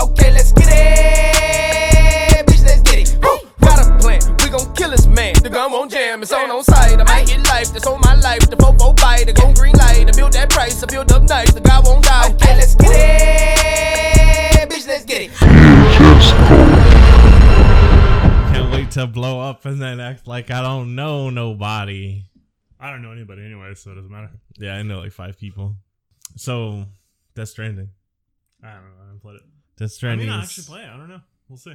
Okay, let's get it. Bitch, let's get it. Woo. Got a plan. We gon' kill this man. The gun won't jam. It's on on sight. I might get life. That's on my life. The fofo bite. The gon' green light. I build that price. I build up nice. The guy won't die. Okay, let's get it. Bitch, let's get it. Can't wait to blow up and then act like I don't know nobody. I don't know anybody anyway, so it doesn't matter. Yeah, I know like five people. So, Death Stranding. I don't know. I haven't played it. Death I Stranding. mean, I'll actually play it. I don't know. We'll see.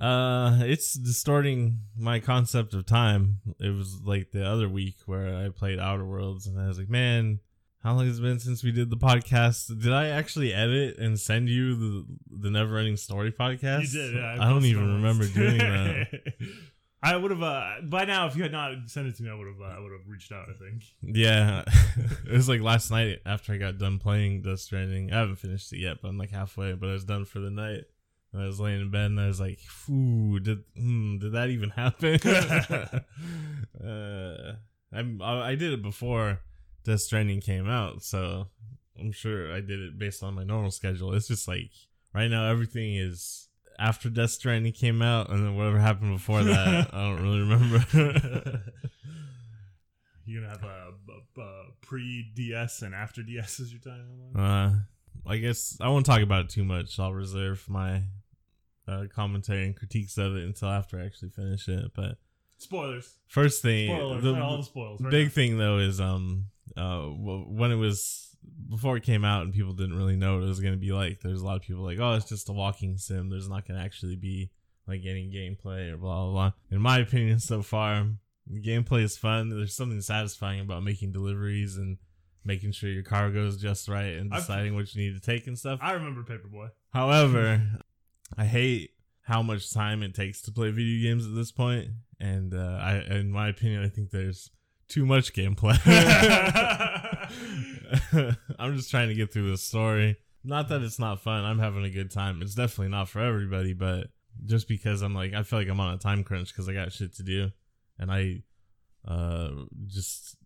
Uh, it's distorting my concept of time. It was like the other week where I played Outer Worlds, and I was like, man, how long has it been since we did the podcast? Did I actually edit and send you the the Never Ending Story podcast? You did. Yeah, I, don't even remember doing that. I would have uh, by now if you had not sent it to me, I would have uh, I would have reached out. I think. Yeah, it was like last night after I got done playing Death Stranding. I haven't finished it yet, but I'm like halfway. But I was done for the night. And I was laying in bed and I was like, "Ooh, did hmm, did that even happen?" uh, I'm I, I did it before Death Stranding came out, so I'm sure I did it based on my normal schedule. It's just like right now everything is after Death Stranding came out, and then whatever happened before that, I don't really remember. You're gonna have a, a, a pre DS and after DS as your timeline. Uh, I guess I won't talk about it too much. I'll reserve my uh, commentary and critiques of it until after I actually finish it. But Spoilers. first thing, Spoilers. the, all the spoilers. Right big now. thing though is um uh w- when it was before it came out and people didn't really know what it was gonna be like. There's a lot of people like, oh, it's just a walking sim. There's not gonna actually be like any gameplay or blah blah blah. In my opinion, so far, the gameplay is fun. There's something satisfying about making deliveries and making sure your cargo is just right and I've- deciding what you need to take and stuff. I remember Paperboy. However, I hate how much time it takes to play video games at this point, and uh, I, in my opinion, I think there's too much gameplay. I'm just trying to get through the story. Not that it's not fun. I'm having a good time. It's definitely not for everybody, but just because I'm like, I feel like I'm on a time crunch because I got shit to do, and I, uh, just.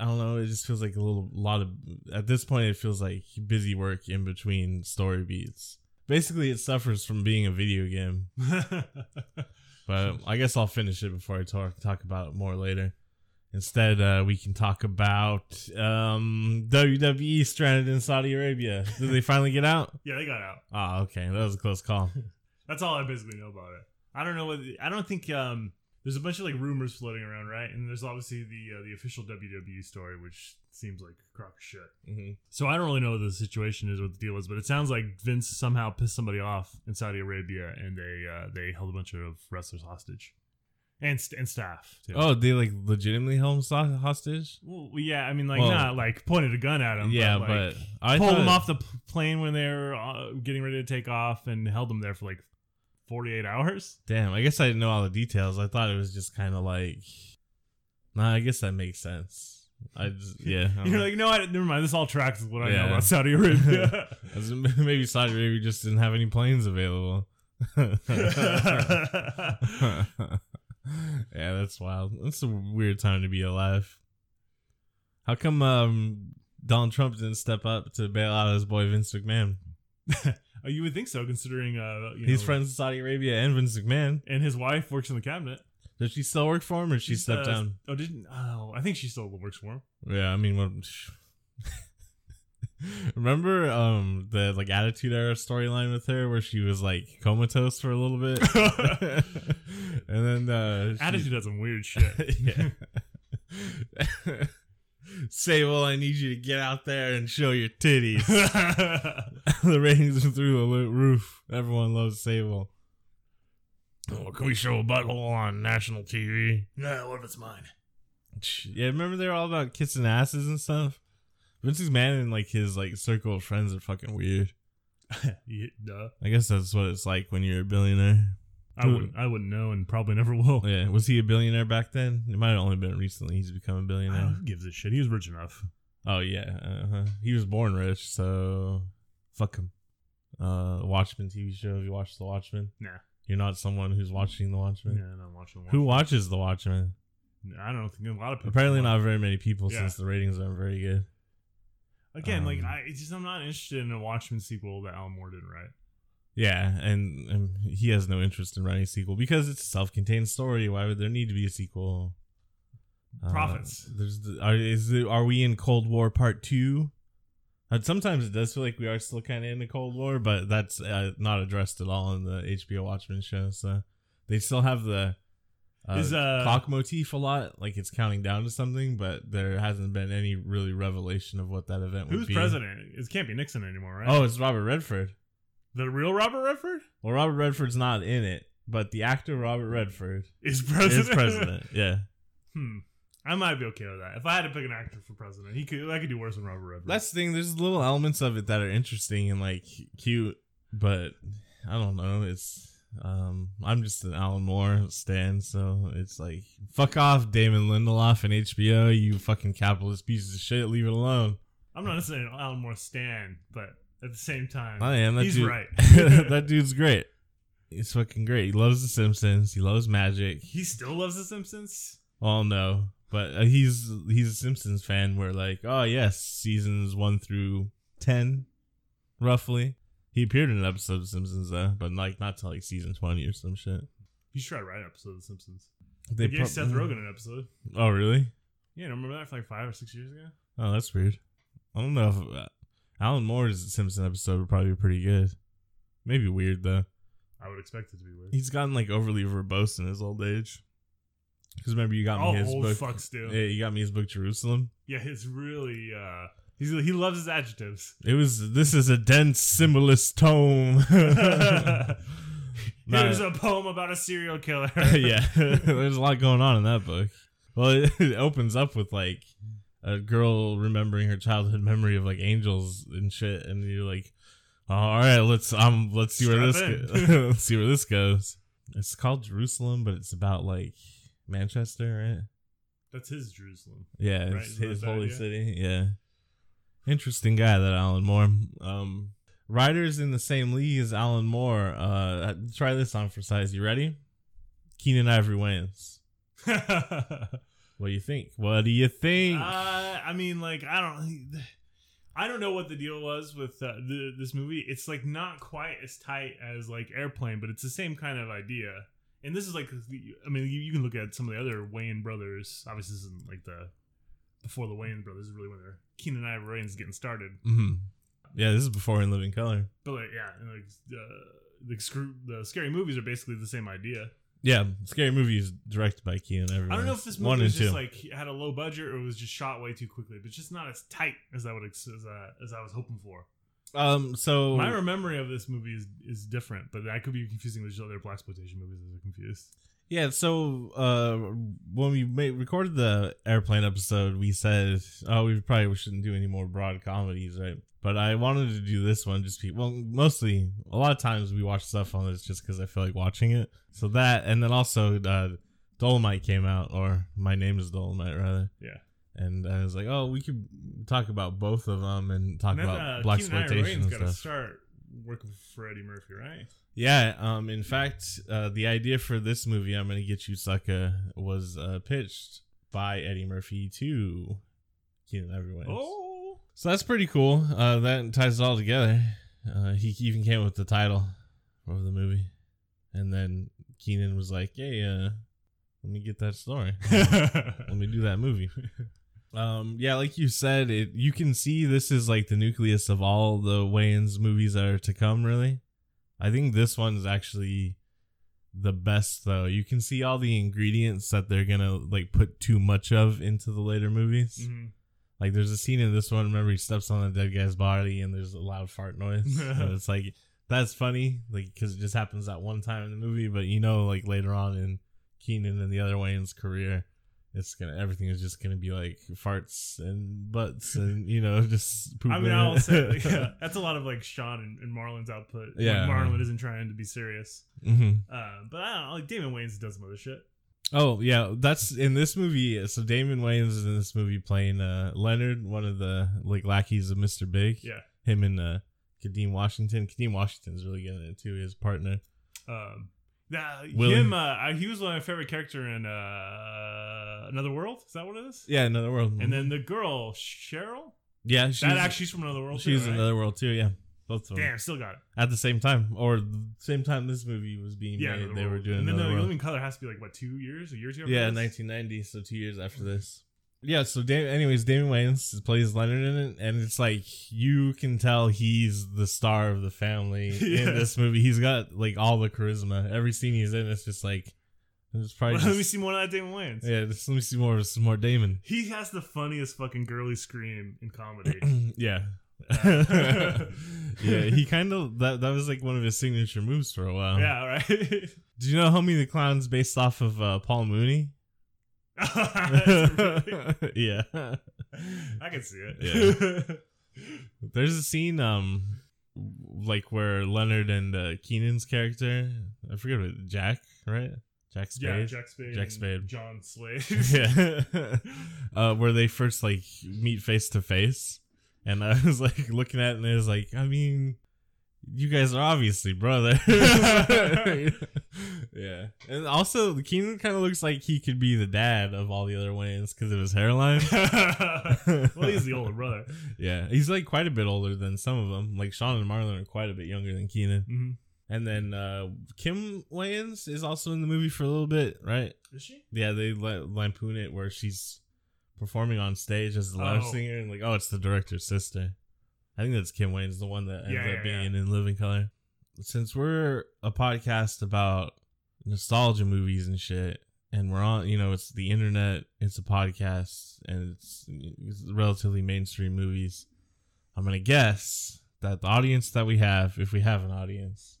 I don't know. It just feels like a little lot of. At this point, it feels like busy work in between story beats. Basically, it suffers from being a video game. But I guess I'll finish it before I talk talk about it more later. Instead, uh, we can talk about um, WWE stranded in Saudi Arabia. Did they finally get out? yeah, they got out. Ah, okay, that was a close call. That's all I basically know about it. I don't know what I don't think um there's a bunch of like rumors floating around, right? And there's obviously the uh, the official WWE story, which seems like crock of shit. hmm So I don't really know what the situation is, what the deal is, but it sounds like Vince somehow pissed somebody off in Saudi Arabia, and they uh, they held a bunch of wrestlers hostage, and st- and staff. Too. Oh, they like legitimately held him hostage? well, yeah. I mean, like Well- not like pointed a gun at him. yeah, but, but I pulled them off the plane when they were uh, getting ready to take off, and held them there for like 48 hours. Damn, I guess I didn't know all the details. I thought it was just kind of like. Nah, I guess that makes sense. I just yeah. I You're know. like, no, I, never mind. This all tracks with what I know about Saudi Arabia. Maybe Saudi Arabia just didn't have any planes available. yeah, that's wild. That's a weird time to be alive. How come um, Donald Trump didn't step up to bail out his boy Vince McMahon? oh, you would think so, considering uh, you He's know, friends with Saudi Arabia and Vince McMahon. and his wife works in the cabinet. Does she still work for him, or she stepped uh, down? Oh, didn't? Oh, I think she still works for him. Yeah, I mean, what? Remember um the like Attitude Era storyline with her where she was like comatose for a little bit, and then uh, she- Attitude does some weird shit. yeah. Say, well, I need you to get out there and show your titties. the ratings are through the roof. Everyone loves Sable. Oh, can we show a butthole on national TV? no, what if it's mine? Yeah, remember they were all about kissing asses and stuff. Vince McMahon and like his like circle of friends are fucking weird. yeah, duh. I guess that's what it's like when you're a billionaire. I wouldn't. I wouldn't know, and probably never will. Yeah, was he a billionaire back then? It might have only been recently he's become a billionaire. who gives a shit? He was rich enough. Oh yeah, uh-huh. he was born rich, so fuck him. Uh, Watchmen TV show. Have you watched The Watchmen? Nah. You're not someone who's watching The Watchmen. Yeah, I'm watching. Who watches The Watchmen? I don't think a lot of people. Apparently, not very many people Yeah. since the ratings aren't very good. Again, like Um, I it's just I'm not interested in a Watchmen sequel that Alan Moore didn't write. Yeah, and, and he has no interest in writing a sequel because it's a self-contained story. Why would there need to be a sequel? Uh, Profits. there's the, are is it, are we in Cold War Part Two? Uh, sometimes it does feel like we are still kind of in the Cold War, but that's uh, not addressed at all in the HBO Watchmen show. So they still have the uh, Is, uh, clock motif a lot, like it's counting down to something, but there hasn't been any really revelation of what that event would Who's be. president? It can't be Nixon anymore, right? Oh, it's Robert Redford. the real Robert Redford Well, Robert Redford's not in it, but the actor Robert Redford is president. is president. Yeah, hmm. I might be okay with that. If I had to pick an actor for president, he could. I could do worse than Robert Redford. that's the thing. There's little elements of it that are interesting and like cute, but I don't know. It's um, I'm just an Alan Moore stan, so it's like fuck off, Damon Lindelof and HBO. You fucking capitalist pieces of shit. Leave it alone. I'm not necessarily an Alan Moore stan, but at the same time, I am. That he's dude, right. that dude's great. He's fucking great. He loves The Simpsons. He loves magic. he still loves The Simpsons. Well, no, but uh, he's he's a Simpsons fan. Where like, oh yes, seasons one through ten, roughly. He appeared in an episode of Simpsons though, but like not till like season twenty or some shit. You should try to write an episode of The Simpsons. They They gave Seth Rogen an episode. Oh really? Yeah, remember that for like five or six years ago? Oh, that's weird. I don't know if uh, Alan Moore's Simpson episode would probably be pretty good. Maybe weird though. I would expect it to be weird. He's gotten like overly verbose in his old age. Because remember, you got me Oh, his old book. fuck still. Yeah, you got me his book Jerusalem. Yeah, it's really. uh He's, he loves his adjectives. It was. This is a dense symbolist tome. Here's a poem about a serial killer. yeah, there's a lot going on in that book. Well, it, it opens up with like a girl remembering her childhood memory of like angels and shit, and you're like, all right, let's um, let's see where this go- let's see where this goes. It's called Jerusalem, but it's about like Manchester, right? That's his Jerusalem. Yeah, Right, it's his holy idea? city. Yeah, interesting guy that Alan Moore. Um, writers in the same league as Alan Moore. Uh, try this on for size. You ready? Keenen Ivory Wayans. What do you think? What do you think? Uh, I mean, like, I don't, I don't know what the deal was with uh, the, this movie. It's like not quite as tight as like Airplane, but it's the same kind of idea. And this is like, I mean, you, you can look at some of the other Wayans brothers. Obviously, this isn't like the before the Wayans brothers. Is really when they're Keenen and Ivory Wayans getting started. hmm Yeah, this is before In Living Color. But like, yeah, and like uh, the screw, the scary movies are basically the same idea. Yeah, Scary Movie is directed by Keenen Ivory. I don't know if this One movie was just two. like had a low budget or it was just shot way too quickly, but it's just not as tight as I would as, uh, as I was hoping for. um. So My memory of this movie is, is different, but I could be confusing with other blaxploitation movies that are confused. Yeah, so uh, when we made, recorded the airplane episode, we said, "Oh, we probably shouldn't do any more broad comedies, right?" But I wanted to do this one just be well, mostly a lot of times we watch stuff on this just because I feel like watching it. So that, and then also uh, Dolomite came out, or my name is Dolomite rather, Yeah. and I was like, "Oh, we could talk about both of them and talk And about uh, blaxploitation and to stuff." start working for Eddie Murphy, right? Yeah, um, in fact, uh, the idea for this movie, I'm gonna get you sucker, was uh, pitched by Eddie Murphy to Keenen Ivory Wayans. Oh, So that's pretty cool. Uh, that ties it all together. Uh, he even came up with the title of the movie, and then Keenen was like, "Hey, uh, let me get that story. let me do that movie." Um, yeah, like you said, it you can see this is like the nucleus of all the Wayans movies that are to come. Really, I think this one's actually the best though. You can see all the ingredients that they're gonna like put too much of into the later movies. Mhm. Like there's a scene in this one. Remember, he steps on a dead guy's body and there's a loud fart noise. it's like that's funny, like because it just happens that one time in the movie. But you know, like later on in Keenen and the other Wayans' career, it's gonna everything is just gonna be like farts and butts and you know just. I mean, I'll say like, yeah, that's a lot of like Shawn and, and Marlon's output. Yeah. Marlon isn't trying to be serious. Mhm. Uh, but I don't know, like Damon Wayans does some other shit. Oh yeah, that's in this movie. So Damon Wayans is in this movie playing uh, Leonard, one of the like lackeys of Mr. Big. Yeah. Him and uh, Kadeem Washington. Kadeem Washington's really good at it too. His partner. Um, that, Willie. him, uh, he was my favorite character in uh, Another World. Is that what it is? Yeah, another world. And then the girl Cheryl. Yeah, she's that actually she's from another world. she's too, in right? another world too. Yeah, both of them Damn, still got it. at the same time, or the same time this movie was being Yeah, made. They were doing And then the world. Living Color has to be like what two years, a year two. Yeah, this? 1990, so two years after this. Yeah, so da- anyways, Damon Wayans plays Leonard in it, and it's like you can tell he's the star of the family Yeah. in this movie. He's got like all the charisma. Every scene he's in, it's just like it's probably Let me see more of that Damon Wayans. yeah. Just, let me see more, of some more Damon. He has the funniest fucking girly scream in comedy. yeah, Yeah. yeah. He kind of that that was like one of his signature moves for a while. yeah, right. Do you know Homie the Clown's based off of uh, Paul Mooney? Yeah. I can see it. Yeah. There's a scene, um, like where Leonard and uh, Keenen's character, I forget what Jack, right? Jack Spade. yeah. Jack Spade. Jack Spade. John Slade. yeah. uh, where they first like meet face to face, and I was like looking at it and it was like, I mean, you guys are obviously brother. yeah, and also Keenen kind of looks like he could be the dad of all the other Wayans because of his hairline. well, he's the older brother. Yeah, he's like quite a bit older than some of them. Like Shawn and Marlon are quite a bit younger than Keenen. Mm-hmm. And then uh Kim Wayans is also in the movie for a little bit, right? Is she? Yeah, they la- lampoon it where she's performing on stage as the live Oh. singer, and like, oh, it's the director's sister. I think that's Kim Wayans, the one that ends Yeah, up being yeah. in Living Color. Since we're a podcast about nostalgia movies and shit, and we're on, you know, it's the internet, it's a podcast, and it's, it's relatively mainstream movies. I'm gonna guess that the audience that we have, if we have an audience,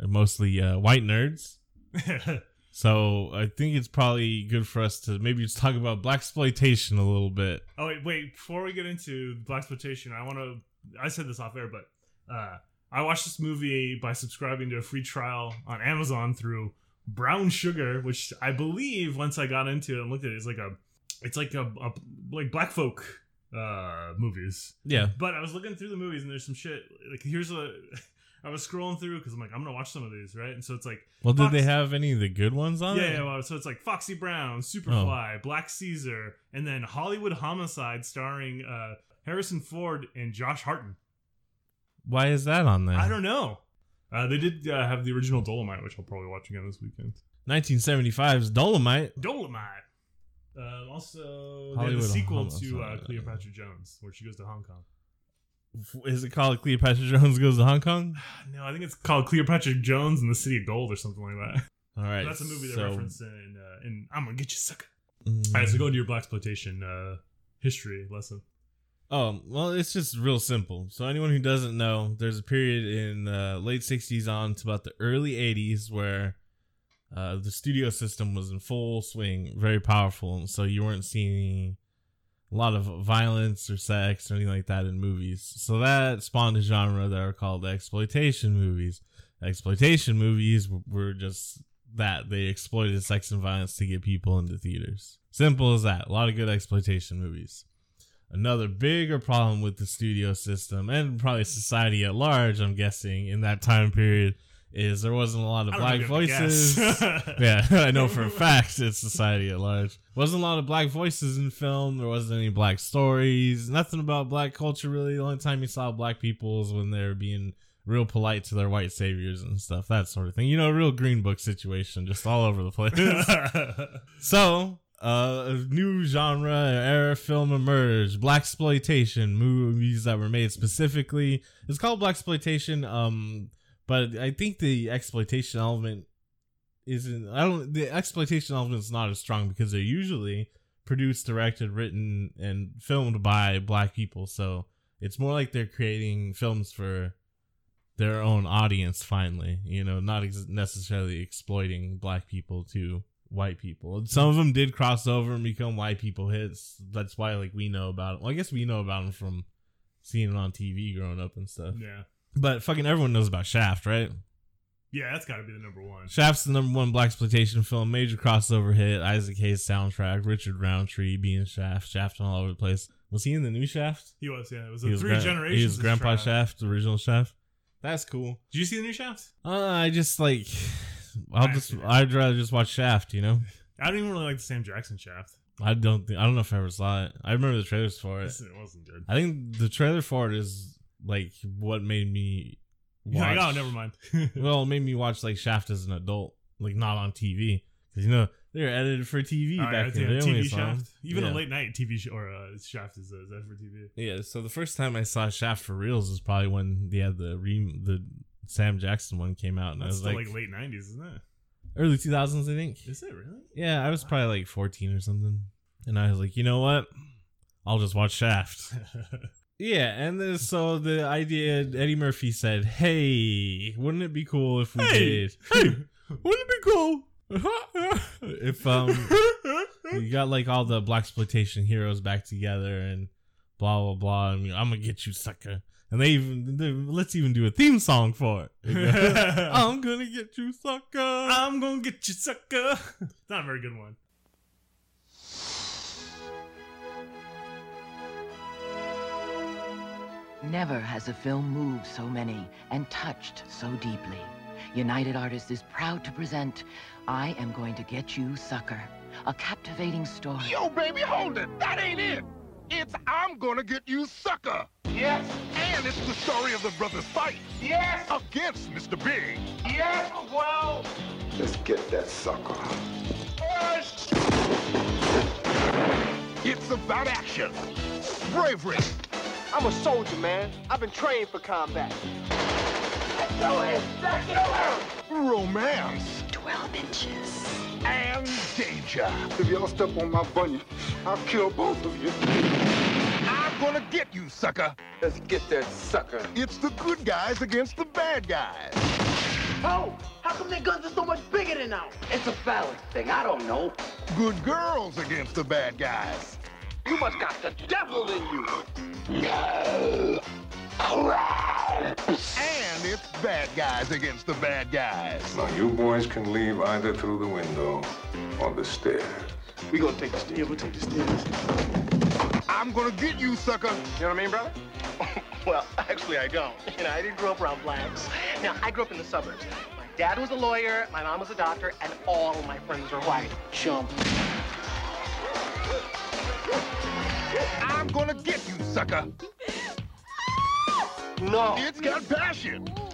are mostly uh, white nerds. So I think it's probably good for us to maybe just talk about blaxploitation a little bit. oh wait, wait. Before we get into blaxploitation, I want to. I said this off air, but uh, I watched this movie by subscribing to a free trial on Amazon through Brown Sugar, which I believe once I got into it and looked at it, it's like a, it's like a, a like black folk uh movies. Yeah. But I was looking through the movies and there's some shit. Like here's a. I was scrolling through because I'm like I'm gonna watch some of these, right? And so it's like Well, did they have any of the good ones on yeah, it? yeah, well, so it's like Foxy Brown, Oh. Superfly, Black Caesar, and then Hollywood Homicide starring uh, Harrison Ford and Josh Hartnett. Why is that on there? I don't know. Uh, they did uh, have the original Dolomite, which I'll probably watch again this weekend. 1975's Dolomite. Dolomite. Uh, also, Hollywood the sequel to uh, Cleopatra Jones, where she goes to Hong Kong. Is it called Cleopatra Jones Goes to Hong Kong? No, I think it's called Cleopatra Jones and the City of Gold or something like that. All right. That's a movie they so, referenced in, uh, in I'm Gonna Get You Sucker. mm, All right, so go into your blaxploitation uh, history lesson. Oh, well, it's just real simple. So anyone who doesn't know, there's a period in the late 60s on to about the early 80s where uh, the studio system was in full swing, very powerful. And so you weren't seeing a lot of violence or sex or anything like that in movies. So that spawned a genre that are called exploitation movies. Exploitation movies were just that. They exploited sex and violence to get people into theaters. Simple as that. A lot of good exploitation movies. Another bigger problem with the studio system and probably society at large, I'm guessing, in that time period is there wasn't a lot of black even have to voices. yeah, I know for a fact it's society at large. Wasn't a lot of black voices in film. There wasn't any black stories. Nothing about black culture really. The only time you saw black people is when they were being real polite to their white saviors and stuff, that sort of thing. You know, a real green book situation, just all over the place. So, uh, a new genre era film emerged: blaxploitation movies that were made specifically. It's called blaxploitation. Um, but I think the exploitation element isn't. I don't. The exploitation element is not as strong because they're usually produced, directed, written, and filmed by black people. So it's more like they're creating films for their own audience. Finally, you know, not ex- necessarily exploiting black people to white people. Some of them did cross over and become white people hits. That's why like we know about it. Well, I guess we know about them from seeing it on TV growing up and stuff. yeah. But fucking everyone knows about Shaft, right? Yeah, that's got to be the number one. Shaft's the number one blaxploitation film, major crossover hit. Isaac Hayes soundtrack, Richard Roundtree being Shaft, Shaft all over the place. Was he in the new Shaft? He was, yeah. It was He a was three gra- generations. He was Grandpa Shaft. Shaft, the original Shaft. That's cool. Did you see the new Shaft? Uh, I just like, I'll just. I'd rather just watch Shaft, you know. I don't even really like the Sam Jackson Shaft. I don't think I don't know if I ever saw it. I remember the trailers for it. It wasn't good. I think the trailer for it is like what made me You're watch. like, oh, never mind. well, it made me watch like Shaft as an adult, like not on TV, because you know they were edited for TV Oh, back yeah, in the yeah, day when TV. Shaft. Even yeah. a late night TV show or uh, Shaft is, uh, is that for TV. Yeah, so the first time I saw Shaft for reals was probably when they had the re- the Sam Jackson one came out, and That's I still was like, like, late nineties, isn't it? early two thousands, I think. Is it really? Yeah, I was probably like fourteen or something, and I was like, you know what? I'll just watch Shaft. Yeah, and then so the idea Eddie Murphy said, "Hey, wouldn't it be cool if we Hey, did? hey, wouldn't it be cool if um you got like all the blaxploitation heroes back together and blah blah blah? I mean, I'm gonna get you, sucker." And they even they, let's even do a theme song for it. I'm gonna get you, sucker. I'm gonna get you, sucker. It's not a very good one. Never has a film moved so many and touched so deeply. United Artists is proud to present I Am Going to Get You, Sucker, a captivating story. Yo, baby, hold it. That ain't it. It's I'm gonna get you, sucker. Yes. And it's the story of the brothers fight. Yes. Against Mr. Big. Yes. Well. Let's get that sucker. Push. It's about action, bravery, I'm a soldier, man. I've been trained for combat. romance, 12 inches. and danger. If y'all step on my bunny, I'll kill both of you. I'm gonna get you, sucker. Let's get that sucker. It's the good guys against the bad guys. Oh, how come their guns are so much bigger than ours? It's a balance thing. I don't know. Good girls against the bad guys. You must got the devil in you. And it's bad guys against the bad guys. Now, you boys can leave either through the window or the stairs. We gonna take the stairs. Yeah, we'll take the stairs. I'm gonna get you, sucker. You know what I mean, brother? well, actually, I don't. You know, I didn't grow up around blacks. Now, I grew up in the suburbs. My dad was a lawyer, my mom was a doctor, and all my friends were white. Chump. I'm gonna get you, sucker. No. It's got passion, pumps,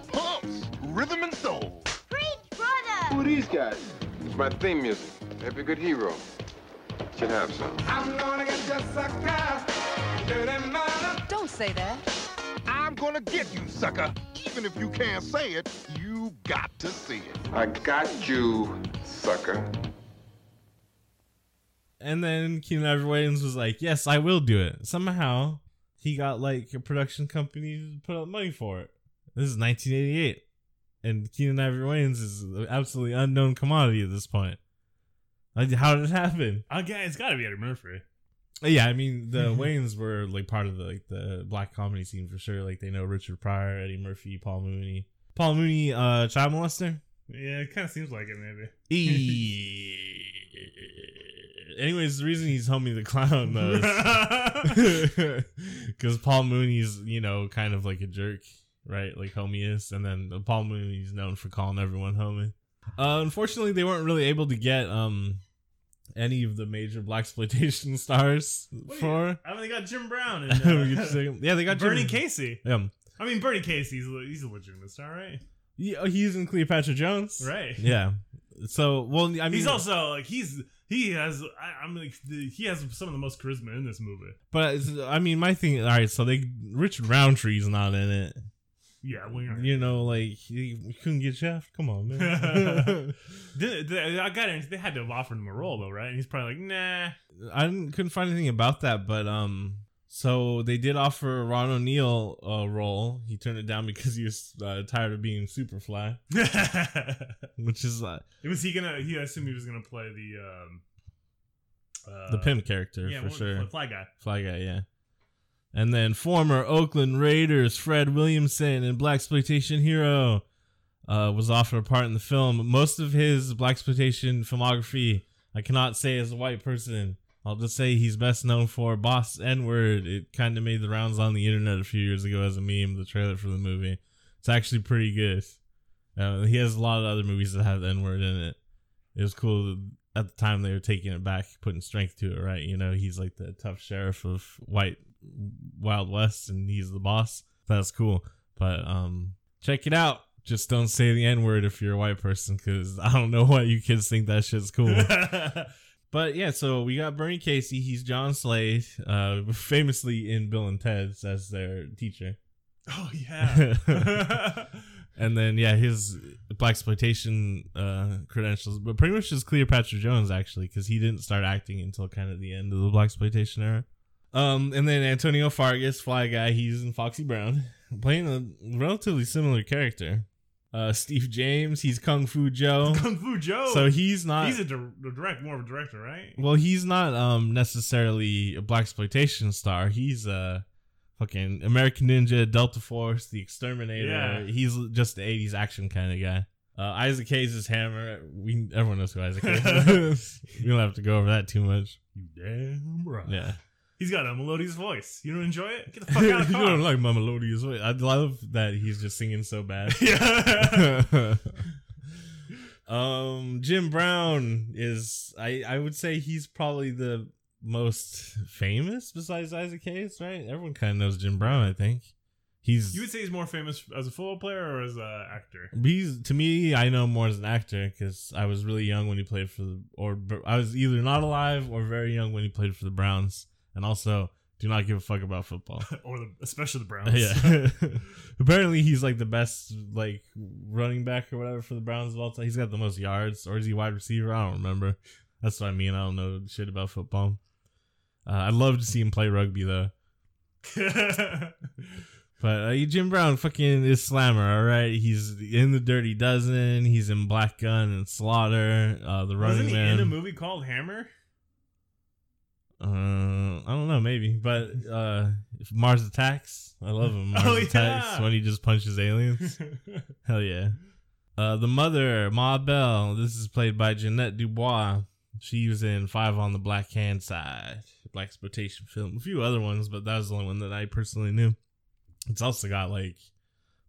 rhythm, and soul. Preach, brother! Who are these guys? It's my theme music. Every good hero should have some. Don't say that. I'm gonna get you, sucker. Even if you can't say it, you got to see it. I got you, sucker. And then Keenen Ivory Wayans was like, "Yes, I will do it." Somehow, he got like a production company to put up money for it. This is 1988, and Keenen Ivory Wayans is an absolutely unknown commodity at this point. Like, how did it happen? Okay, it's got to be Eddie Murphy. Yeah, I mean, the Wayans were like part of the like the black comedy scene for sure. Like they know Richard Pryor, Eddie Murphy, Paul Mooney. Paul Mooney, uh, child molester. Yeah, it kind of seems like it, maybe. E- Anyways, the reason he's Homie the Clown though because Paul Mooney's, you know, kind of like a jerk, right? Like Homie is, and then Paul Mooney's known for calling everyone Homie. Uh, unfortunately, they weren't really able to get um any of the major blaxploitation stars for. I mean, they got Jim Brown and uh, yeah, they got Bernie Jim- Casey. Yeah, I mean, Bernie Casey's he's a legitimate star, right? yeah, he's in Cleopatra Jones, Right. Yeah. So, well, I mean, he's also like he's he has I, I'm like the, he has some of the most charisma in this movie. But I mean, my thing. All right, so they Richard Roundtree's not in it. Yeah, Winger. You know, like you, you couldn't get Shaft. Come on, man. I got it. They had to have offered him a role though, right? And he's probably like, nah. I didn't, couldn't find anything about that, but um, so they did offer Ron O'Neal a role. He turned it down because he was uh, tired of being Superfly, which is uh, was he gonna? He I assumed he was gonna play the um uh, the pimp character yeah, for what- sure. the fly guy. Fly guy, yeah. And then former Oakland Raiders Fred Williamson and blaxploitation hero uh, was offered a part in the film. Most of his blaxploitation filmography, I cannot say as a white person. I'll just say he's best known for Boss N Word. It kind of made the rounds on the internet a few years ago as a meme. The trailer for the movie. It's actually pretty good. Uh, he has a lot of other movies that have N Word in it. It was cool. at the time they were taking it back, putting strength to it, right? You know, he's like the tough sheriff of white Wild West and he's the boss. That's cool. But um check it out. Just don't say the N word if you're a white person, because I don't know why you kids think that shit's cool. but yeah, so we got Bernie Casey. He's John Slade, uh, famously in Bill and Ted's as their teacher. oh yeah. And then yeah, his blaxploitation uh, credentials, but pretty much just Cleopatra Jones actually, because he didn't start acting until kind of the end of the blaxploitation era. Um, and then Antonio Fargas, Fly Guy, he's in Foxy Brown, playing a relatively similar character. Uh, Steve James, he's Kung Fu Joe. Kung Fu Joe. So he's not. he's a, di- direct, more of a director, right? well, he's not um necessarily a blaxploitation star. He's a fucking American Ninja, Delta Force, The Exterminator. Yeah. He's just the '80s action kind of guy. Uh, Isaac Hayes is Hammer. We everyone knows who Isaac Hayes is. we don't have to go over that too much. You damn right. Yeah. He's got a melodious voice. You don't enjoy it? Get the fuck out of you the car. don't like my melodious voice. I love that he's just singing so bad. yeah. um, Jim Brown is I I would say he's probably the most famous besides Isaac Hayes, right? Everyone kind of knows Jim Brown. I think he's you would say he's more famous as a football player or as an actor? he's to me I know more as an actor because I was really young when he played for the or I was either not alive or very young when he played for the Browns, and also do not give a fuck about football. or the, especially the Browns. Yeah. Apparently he's like the best like running back or whatever for the Browns of all time. He's got the most yards, or is he wide receiver? I don't remember. That's what I mean. I don't know shit about football. Uh, I'd love to see him play rugby though. But uh, Jim Brown fucking is slammer, all right. He's in the Dirty Dozen. He's in Black Gunn and Slaughter. Uh, the Running Wasn't he Man. in a movie called Hammer? Uh, I don't know, maybe, but uh, Mars Attacks, I love him. Mars Oh, Attacks yeah. when he just punches aliens. Hell yeah. Uh, the mother, Ma Bell. This is played by Ja'net DuBois. She was in Five on the Black Hand Side, blaxploitation film. A few other ones, but that was the only one that I personally knew. It's also got like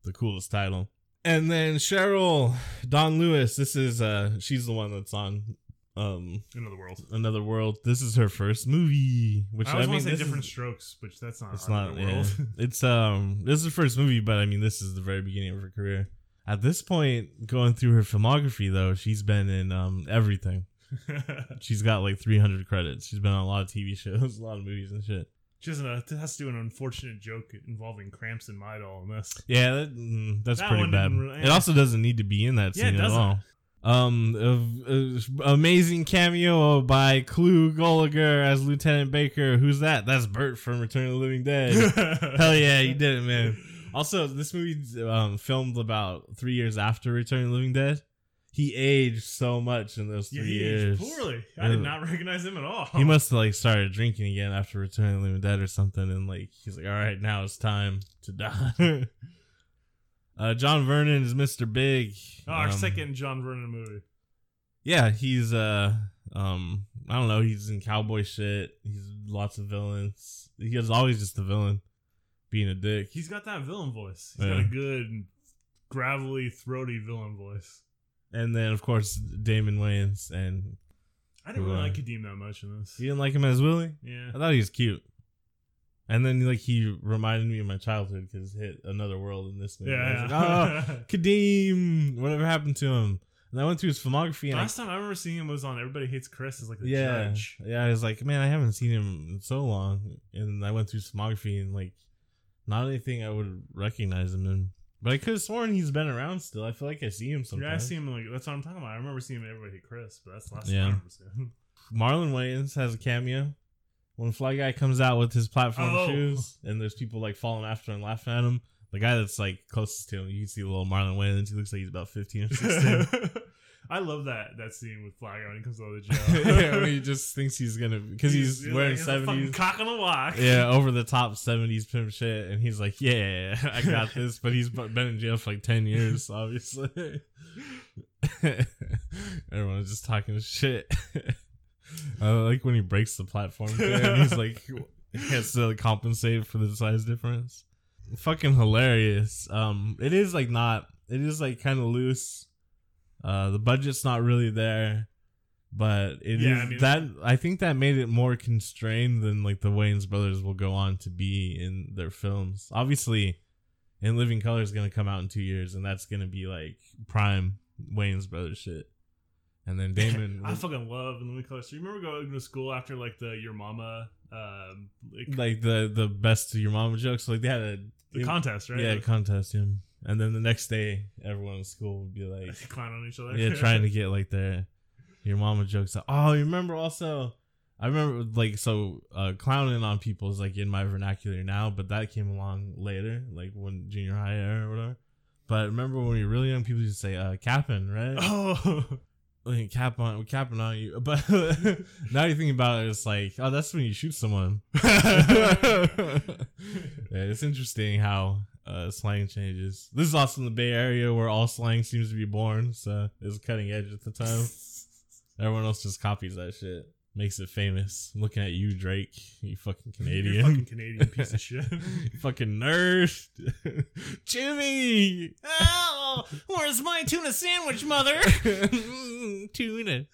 the coolest title. And then Cheryl Dawnn Lewis. This is uh, she's the one that's on um Another world. Another World. This is her first movie, which I I, mean, say different is- strokes, which that's not. it's not. Yeah. world. it's um. This is her first movie, but I mean, this is the very beginning of her career. At this point, going through her filmography, though, she's been in um everything. She's got like 300 credits. She's been on a lot of TV shows, a lot of movies and shit. She doesn't know, has to do an unfortunate joke involving cramps and Midol in this. Yeah, that, mm, that's That pretty bad. It also doesn't need to be in that Yeah, scene at all. Um, a- a- amazing cameo by Clu Gulager as Lieutenant Baker. Who's that? That's Burt from Return of the Living Dead. Hell yeah, you did it, man. Also, this movie um, filmed about three years after Return of the Living Dead. He aged so much in those three Yeah, he years. aged poorly. I did not recognize him at all. He must have like started drinking again after Return of the Living Dead or something, and like he's like, "All right, now it's time to die." uh, John Vernon is Mr. Big. Oh, our Um, second John Vernon movie. Yeah, he's uh, um, I don't know. He's in cowboy shit. He's lots of villains. He is always just the villain, being a dick. He's got that villain voice. He's Yeah. got a good, gravelly, throaty villain voice. And then of course Damon Wayans, and I didn't really uh, like Kadeem that much in this. you didn't like him as Willie. Yeah. I thought he was cute. And then like he reminded me of my childhood because hit another world in this movie. I Yeah. like, oh, ah, Kadeem, whatever happened to him? And I went through his filmography and I, Last time I remember seeing him was on Everybody Hates Chris as like the yeah, judge. yeah, I was like, man, I haven't seen him in so long. And I went through his filmography and like, not anything I would recognize him in. But I could have sworn he's been around still. I feel like I see him sometimes. Yeah, I see him like that's what I'm talking about. I remember seeing him Everybody Hates Chris, but that's the last Yeah. time I remember seeing him. Marlon Wayans has a cameo when Fly Guy comes out with his platform Oh. shoes, and there's people like falling after and laughing at him. The guy that's like closest to him, you can see a little Marlon Wayans. He looks like he's about 15 or 16. I love that that scene with Fly Guy when he comes out of the jail. yeah, when he just thinks he's gonna because he's, like, wearing he's a 70s. cock on a walk. Yeah, over the top 70s pimp shit, and he's like, "Yeah, I got this," but he's been in jail for like 10 years, obviously. Everyone's just talking shit. I like when he breaks the platform, and he's like, he has to like, compensate for the size difference. Fucking hilarious. Um, it is like not. It is like kind of loose. Uh, the budget's not really there. but it is Yeah, I mean- that I think that made it more constrained than like the Wayans brothers will go on to be in their films. Obviously, In Living Color is gonna come out in two years, and that's gonna be like prime Wayans brothers shit. And then Damon, I fucking love in Living Color. So you remember going to school after like the your mama, um, like, like the the best your mama jokes. Like they had a the contest, right? yeah contest, yeah. And then the next day, everyone in school would be like, clown on each other. yeah, trying to get like their your mama jokes. out. Oh, you remember also? I remember like so uh, clowning on people is like in my vernacular now, but that came along later, like when junior high era or whatever. But remember when we were really young, people used to say uh, "capping," right? Oh, like cap on, we're capping on you. But now you think about it, it's like, oh, that's when you shoot someone. yeah, it's interesting how uh, slang changes. This is also in the Bay Area where all slang seems to be born, so it's cutting edge at the time. Everyone else just copies that shit, makes it famous. I'm looking at you, Drake, you fucking Canadian, you fucking Canadian piece of shit. Fucking nerd, Jimmy. Oh, where's my tuna sandwich, mother? tuna.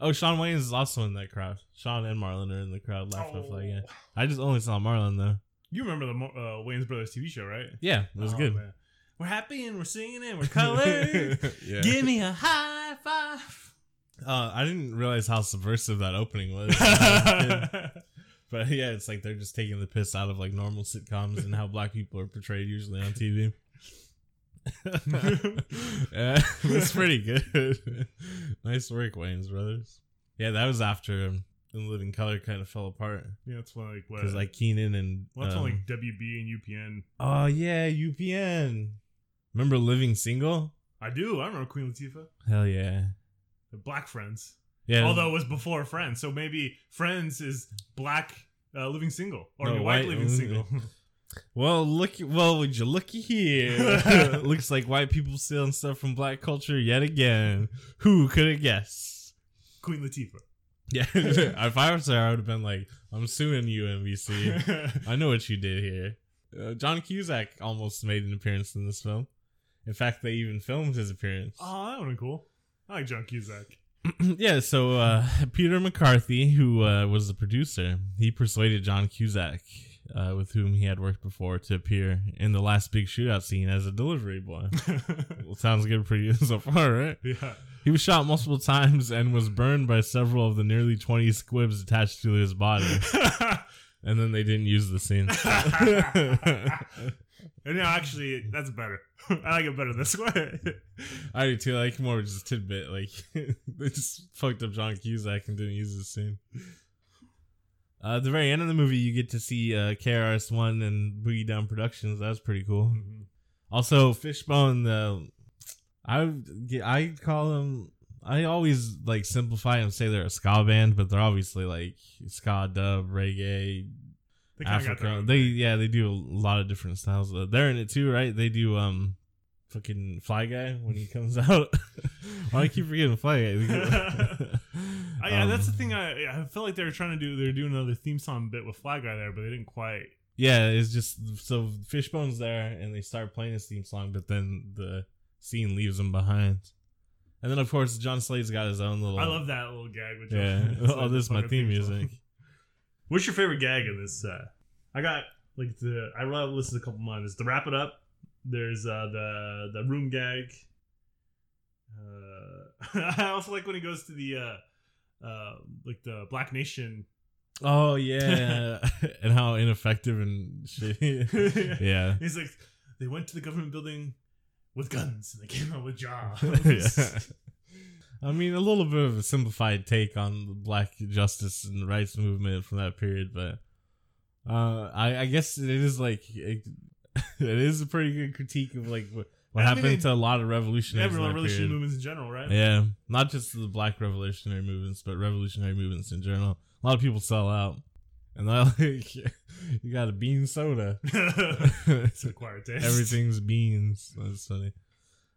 Oh, Shawn Wayans is also in that crowd. Shawn and Marlon are in the crowd laughing Flag. Yeah. I just only saw Marlon though. You remember the uh, Wayans Brothers TV show, right? Yeah, it was Oh, good. man. We're happy and we're singing and we're colored. Yeah. Give me a high five. Uh, I didn't realize how subversive that opening was. but yeah, it's like they're just taking the piss out of like normal sitcoms and how black people are portrayed usually on TV. yeah, it's pretty good. nice work, Wayans brothers. Yeah, that was after um, In Living Color kind of fell apart yeah, it's when, like what? because like Keenen and well, that's um, like WB and UPN. oh yeah, UPN. Remember Living Single? I do. I remember Queen Latifah. Hell yeah, The Black Friends. yeah. Although it was before Friends, so maybe Friends is Black uh, Living Single or No, White, white Living living- Single. Well, look. Well, would you looky here? Looks like white people stealing stuff from black culture yet again. Who could have guessed? Queen Latifah. Yeah, if I was there, I would have been like, "I'm suing you, NBC. I know what you did here." Uh, John Cusack almost made an appearance in this film. In fact, they even filmed his appearance. oh, that would be cool. I like John Cusack. yeah, so uh, Peter McCarthy, who uh, was the producer, he persuaded John Cusack, uh, with whom he had worked before, to appear in the last big shootout scene as a delivery boy. well, sounds good for you so far, right? yeah. He was shot multiple times and was burned by several of the nearly 20 squibs attached to his body. and then they didn't use the scene. And no, actually, that's better. I like it better this way. I do too. I like more just tidbit. Like they just fucked up John Cusack and didn't use the scene. Uh, at the very end of the movie, you get to see uh, KRS One and Boogie Down Productions. That's pretty cool. Mm-hmm. Also, Fishbone. Uh, I I call them. I always like simplify and say they're a ska band, but they're obviously like ska dub reggae They kinda got their Africa. They yeah, they do a lot of different styles. Uh, they're in it too, right? They do um fucking Fly Guy when he comes out. Why do I keep forgetting Fly Guy? Oh, yeah, that's the Um, thing. I I feel like they were trying to do. They were doing another theme song bit with Fly Guy there, but they didn't quite. Yeah, it's just so Fishbone's there and they start playing his theme song, but then the scene leaves them behind. And then of course John Slade's got his own little I love that little gag. With Yeah. Oh, this is my theme music. What's your favorite gag in this? Uh, I got like the. I to a couple. Is to wrap it up. There's uh, the the room gag. Uh, I also like when he goes to the uh, uh, like the Black Nation. Oh yeah. and how ineffective and shitty. yeah. He's like, they went to the government building with guns and they came out with jobs. yeah. I mean, a little bit of a simplified take on the black justice and rights movement from that period, but uh, I, I guess it is like it, it is a pretty good critique of like what, what I mean, happened to a lot of revolutionaries. in Everyone revolutionary period. movements in general, right? Yeah, not just the black revolutionary movements, but revolutionary movements in general. A lot of people sell out, and they're like, "You got a bean soda." it's an acquired taste. Everything's beans. That's funny.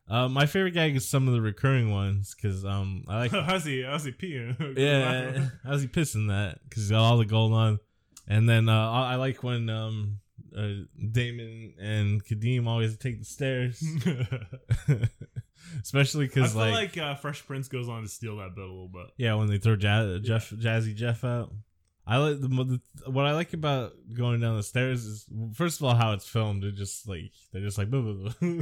Uh, my favorite gag is some of the recurring ones because um I like how's he? How's he peeing? yeah how's he pissing that because he's got all the gold on, and then uh, I I like when um uh, Damon and Kadeem always take the stairs. especially I because feel like, like, uh, Fresh Prince goes on to steal that bit a little bit. yeah, when they throw Jazz, Jeff Jazzy Jeff out. I like the, the what I like about going down the stairs is first of all how it's filmed. It just like they're just like blah, blah, blah.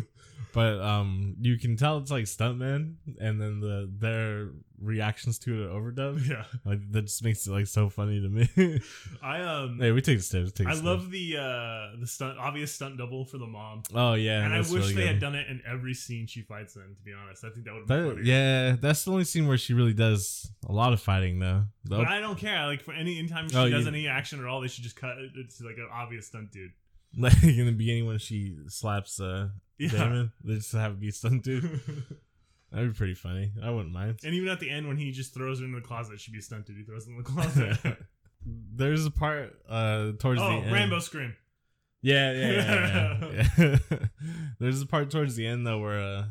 but um you can tell it's like stuntman and then the their reactions to it overdub. Yeah, Like that just makes it like so funny to me. I um, hey, we take the stairs. Take I love the uh the stunt obvious stunt double for the mom. Oh yeah, and I wish really they good. had done it in every scene she fights in. To be honest, I think that would have been That, yeah, that's the only scene where she really does a lot of fighting, though. The But I don't care. Like for any anytime she Oh, does you- any action at all, they should just cut it. It's like an obvious stunt dude. like in the beginning when she slaps uh, Yeah. Damon, they just have it be stunt dude. That'd be pretty funny. I wouldn't mind. and even at the end when he just throws her in the closet, should be stunted. He throws her in the closet. There's a part uh towards oh, the end. Rambo scream. Yeah, yeah, yeah. yeah, yeah. There's a part towards the end though where uh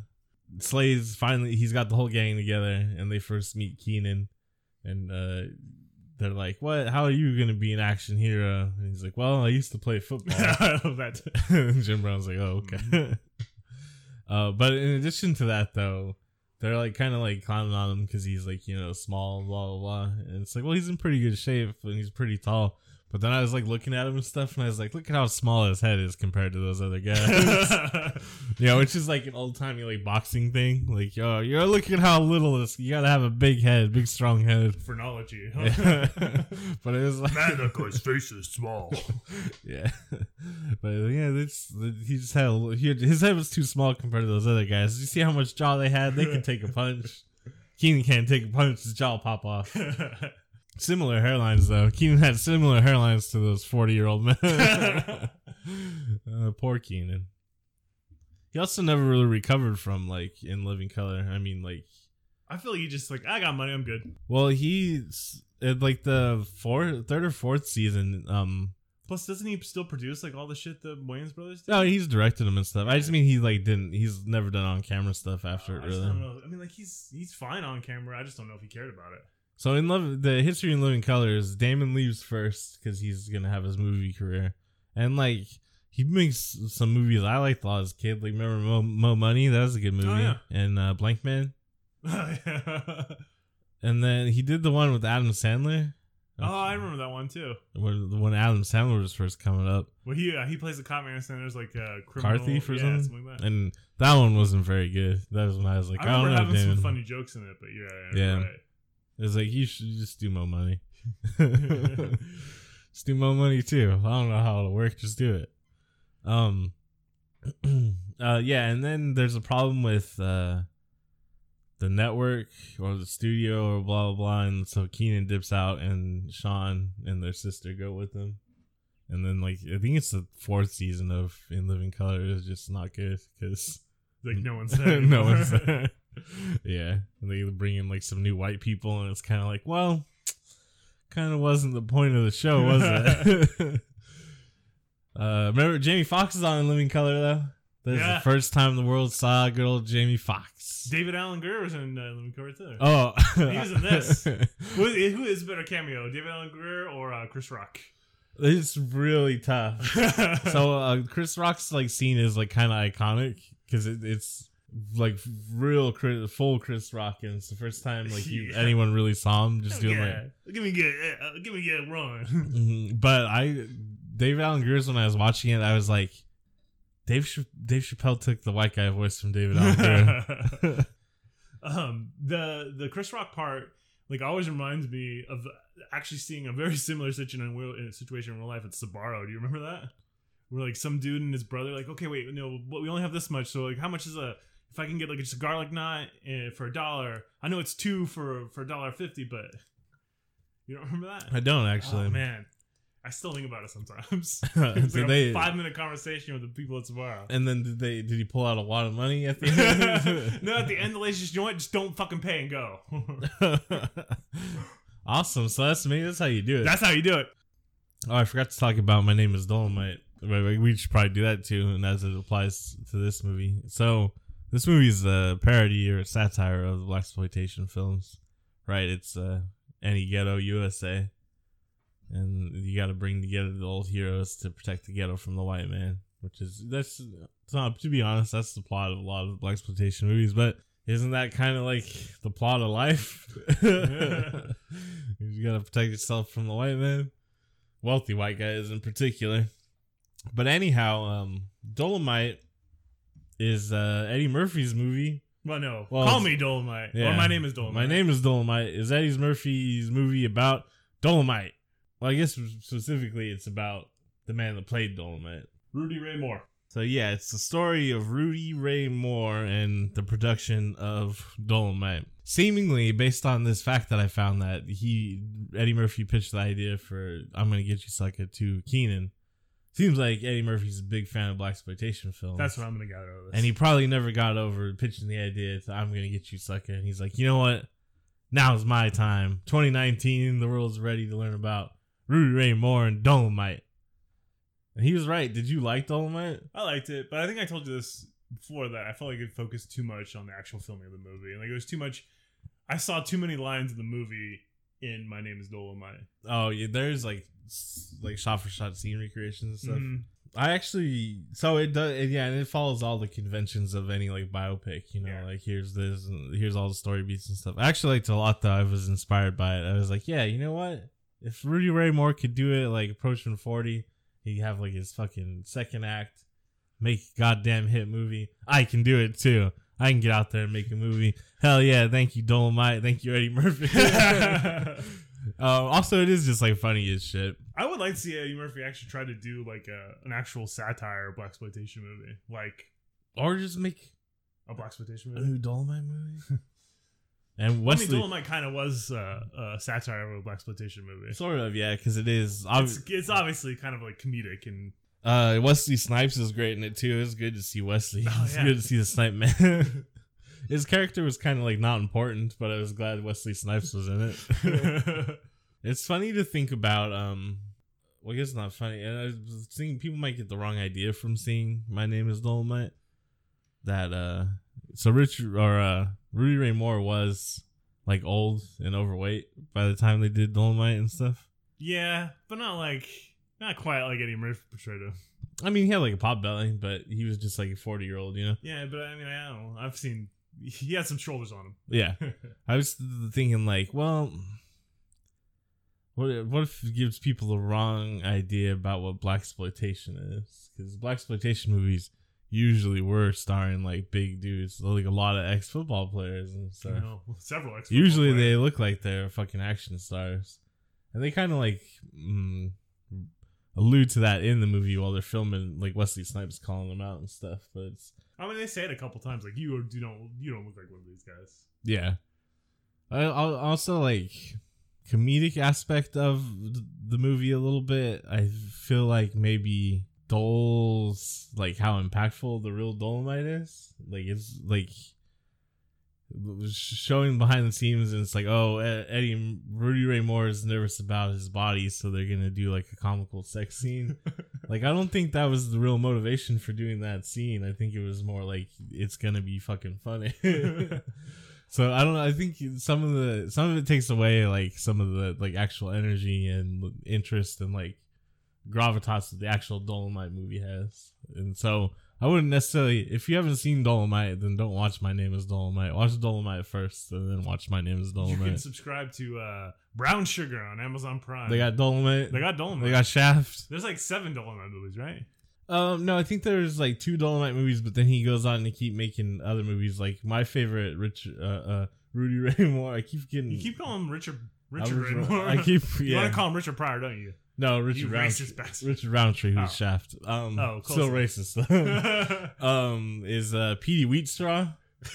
Slade's finally he's got the whole gang together and they first meet Keenen and uh they're like, "What? How are you gonna be an action hero?" And he's like, "Well, I used to play football." I love that. Jim Brown's like, "Oh, okay." uh, but in addition to that, though, they're like kind of like clowning on him because he's like you know small, blah blah blah, and it's like, well, he's in pretty good shape and he's pretty tall. But then I was like looking at him and stuff, and I was like, look at how small his head is compared to those other guys. yeah, which is like an old timey like boxing thing. Like, yo, you're looking at how little this. You gotta have a big head, big strong head. Phrenology. Yeah. but it was like Man, that guy's face is small. yeah, but yeah, this he just had, a, he his head was too small compared to those other guys. You see how much jaw they had? They could take a punch. Keenen can't take a punch; his jaw pop off. Similar hairlines though. Keenen had similar hairlines to those forty-year-old men. uh, poor Keenen. He also never really recovered from like in Living Color. I mean, like, I feel like he just like I got money, I'm good. well, he's at like the fourth, third or fourth season. Um, Plus, doesn't he still produce like all the shit the Wayans brothers do? No, he's directed them and stuff. I just mean he like didn't. He's never done on camera stuff after I it just really. don't know. I mean, like he's he's fine on camera. I just don't know if he cared about it. So in love, the history in Living Colors, Damon leaves first because he's gonna have his movie career, and like he makes some movies I liked a lot as a kid. Like remember Mo, Mo Money? That was a good movie. Oh, yeah. And uh, Blankman. oh, And then he did the one with Adam Sandler. Oh, I remember that one too. When when Adam Sandler was first coming up, Well, he uh, he plays the cop man and there's like a criminal car thief or yeah, something, like that. and that one wasn't very good. That was when I was like, I I, don't know, having Damon. some funny jokes in it, but yeah, yeah, Yeah. right. It was like you should just do more money. just do more money too. I don't know how it'll work. Just do it. Um. uh. Yeah, and then there's a problem with uh, the network or the studio or blah blah blah, and so Keenen dips out, and Shawn and their sister go with him. And then, like, I think it's the fourth season of In Living Color is just not good because Like no one's there. no one's there. Yeah, and they bring in like some new white people, and it's kind of like, well, kind of wasn't the point of the show, was it? uh, remember Jamie Foxx is on in Living Color though. This is the first time the world saw good old Jamie Foxx. David Alan Grier was in uh, Living Color too. Oh, He was in this. Who is, who is better cameo, David Alan Grier or uh, Chris Rock? it's really tough. so uh, Chris Rock's like scene is like kind of iconic because it, it's like real Chris, full Chris Rock, and it's the first time like you, Yeah. anyone really saw him just doing like give me get uh, give me get run. Mhm. But I, Dave Alan Grier's when I was watching it, I was like, Dave Ch- Dave Chappelle took the white guy voice from David Alan Grier. um, the the Chris Rock part like always reminds me of actually seeing a very similar situation in, real, in a situation in real life at Sbarro. Do you remember that? Where like some dude and his brother like, okay, wait, no, but we only have this much. So like, how much is a if I can get like just a garlic knot uh, for a dollar? I know it's two for for a dollar fifty, but you don't remember that? I don't actually. Oh man, I still think about it sometimes. It's like they- a five minute conversation with the people at Sbarro. And then did they did he pull out a lot of money at the end? no, at the end, the lady's just, you know what? Just don't fucking pay and go. awesome. So that's me. That's how you do it. That's how you do it. oh, I forgot to talk about my name is Dolomite. We should probably do that too, and as it applies to this movie. So this movie is a parody or a satire of the blaxploitation films, right? It's uh, any ghetto USA, and you got to bring together the old heroes to protect the ghetto from the white man. Which is that's not to be honest, that's the plot of a lot of blaxploitation movies. But Isn't that kind of like the plot of life? you gotta protect yourself from the white man, wealthy white guys in particular. But anyhow, um, Dolomite is uh, Eddie Murphy's movie. Well, no. Well, Call me Dolomite. Yeah. Or my name is Dolomite. My name is Dolomite. Is Eddie Murphy's movie about Dolomite? Well, I guess specifically it's about the man that played Dolomite. Rudy Ray Moore. So yeah, it's the story of Rudy Ray Moore and the production of Dolomite. Seemingly based on this fact that I found that he Eddie Murphy pitched the idea for "I'm Gonna Get You Sucker" to Keenen. Seems like Eddie Murphy's a big fan of blaxploitation films. That's what I'm gonna get out of this. and he probably never got over pitching the idea to "I'm Gonna Get You Sucker." And he's like, you know what? Now's my time. 2019, the world's ready to learn about Rudy Ray Moore and Dolomite. And he was right. Did you like Dolomite? I liked it, but I think I told you this before that I felt like it focused too much on the actual filming of the movie. and Like it was too much. I saw too many lines of the movie in My Name Is Dolomite. Oh yeah, there's like like shot for shot scene recreations and stuff. Mhm. I actually so it does it, yeah, and it follows all the conventions of any like biopic. You know, Yeah. like here's this, and here's all the story beats and stuff. I actually liked it a lot though. I was inspired by it. I was like, yeah, you know what? If Rudy Ray Moore could do it, like approaching forty, he'd have like his fucking second act, make a goddamn hit movie. I can do it too. I can get out there and make a movie. Hell yeah! Thank you, Dolomite. Thank you, Eddie Murphy. Uh, also, it is just like funny as shit. I would like to see Eddie Murphy actually try to do like a, an actual satire blaxploitation movie, like Or just make a blaxploitation a movie. new Dolomite movie. and I mean, Wesley, Dolomite kind of was uh, a satire of a blaxploitation movie. sort of, yeah, because it is. ob- It's, it's obviously kind of like comedic and uh, Wesley Snipes is great in it too. It's good to see Wesley. Oh, it's good to see the Snipe man. His character was kind of like not important, but I was glad Wesley Snipes was in it. it's funny to think about. Um, well, I guess it's not funny. And I was thinking people might get the wrong idea from seeing My Name Is Dolomite. That uh, so Richard or uh, Rudy Ray Moore was like old and overweight by the time they did Dolomite and stuff. yeah, but not like not quite like Eddie Murphy portrayed him. I mean, he had like a pop belly, but he was just like a forty year old, you know. Yeah, but I mean, I don't know. I've seen he had some shoulders on him. Yeah. I was thinking like, well, what if- what if it gives people the wrong idea about what blaxploitation is? Because blaxploitation movies usually were starring like big dudes, like a lot of ex football players and You know, several. ex- Usually players. they look like they're fucking action stars, and they kind of like mm, allude to that in the movie while they're filming, like Wesley Snipes calling them out and stuff. But it's I mean, they say it a couple times, like you do don't you don't look like one of these guys. Yeah. I I'll also like comedic aspect of the movie a little bit. I feel like maybe Dole's like how impactful the real Dolomite is. Like it's like showing behind the scenes and it's like oh Eddie Rudy Ray Moore is nervous about his body so they're gonna do like a comical sex scene. Like I don't think that was the real motivation for doing that scene. I think it was more like it's gonna be fucking funny. So I don't know I think some of the some of it takes away like some of the like actual energy and interest and like gravitas that the actual Dolomite movie has. And so I wouldn't necessarily if you haven't seen Dolomite then don't watch My Name is Dolomite watch Dolomite first and then watch My Name is Dolomite. You can subscribe to uh, Brown Sugar on Amazon Prime. they got Dolomite they got Dolomite. they got Shaft There's like seven Dolomite movies, right? Um, no, I think there's like two Dolomite movies, but then he goes on to keep making other movies. Like my favorite, Rich, uh, uh, Rudy Ray Moore. I keep getting. You keep calling him Richard Richard Raymore. I keep You want to call him Richard Pryor, don't you? No Richard you Roundtree. racist bastard. Richard Roundtree, who's Oh. Shaft. Um, Oh, still racist. um, is uh Petey Wheatstraw.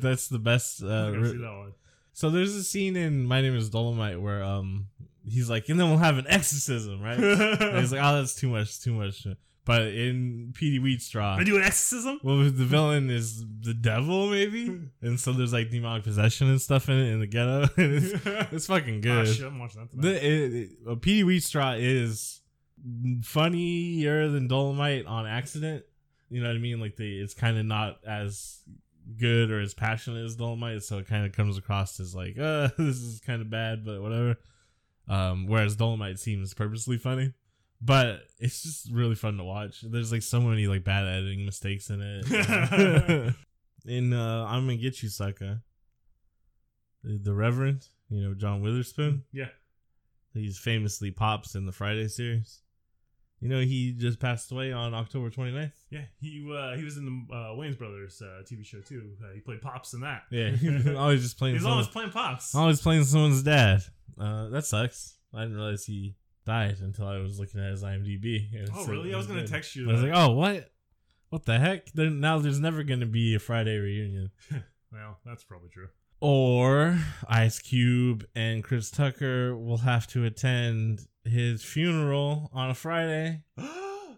That's the best. Uh, gotta ri- see that one. so there's a scene in My Name Is Dolomite where um he's like, and then we'll have an exorcism, right? and he's like, oh, that's too much, too much. But in Petey Wheatstraw, They do an exorcism. Well, the villain is the devil, maybe, and so there's like demonic possession and stuff in it in the ghetto. it's, it's fucking Oh, good. shit, I'm watching that tonight. the it, it, uh, Petey Wheatstraw is funnier than Dolomite on accident. You know what I mean? Like the it's kind of not as good or as passionate as Dolomite, so it kind of comes across as like, uh, this is kind of bad, but whatever. Um, whereas Dolomite seems purposely funny. But it's just really fun to watch. There's like so many like bad editing mistakes in it. in uh, I'm gonna get you, sucker. The, the Reverend, you know John Witherspoon. Yeah. He's famously Pops in the Friday series. You know he just passed away on October 29th. Yeah, he uh, he was in the uh, Wayans Brothers uh, TV show too. Uh, he played Pops in that. Yeah, he's always just playing. He's someone- always playing Pops. always playing someone's dad. Uh, that sucks. I didn't realize he died until I was looking at his IMDb. and Oh, really? I was gonna text you I was like, oh, what? What the heck? There, now there's never gonna be a Friday reunion. Well, that's probably true. Or Ice Cube and Chris Tucker will have to attend his funeral on a Friday.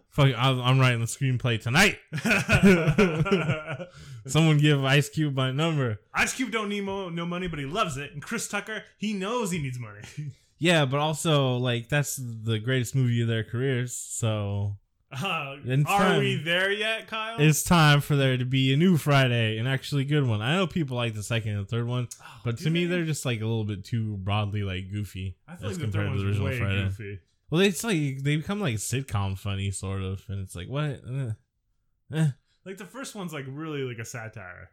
Fuck, I'm, I'm writing the screenplay tonight. Someone give Ice Cube my number. Ice Cube don't need mo- no money, but he loves it. And Chris Tucker, he knows he needs money. Yeah, but also like that's the greatest movie of their careers. So Uh, are time. we there yet, Kyle? it's time for there to be a new Friday, an actually good one. I know people like the second and third one, but Oh, do to me they? they're just like a little bit too broadly like goofy I feel as like the third compared to the one's original way Friday. goofy. Well, it's like they become like sitcom funny sort of, and it's like what? Eh. Eh. Like the first one's like really like a satire.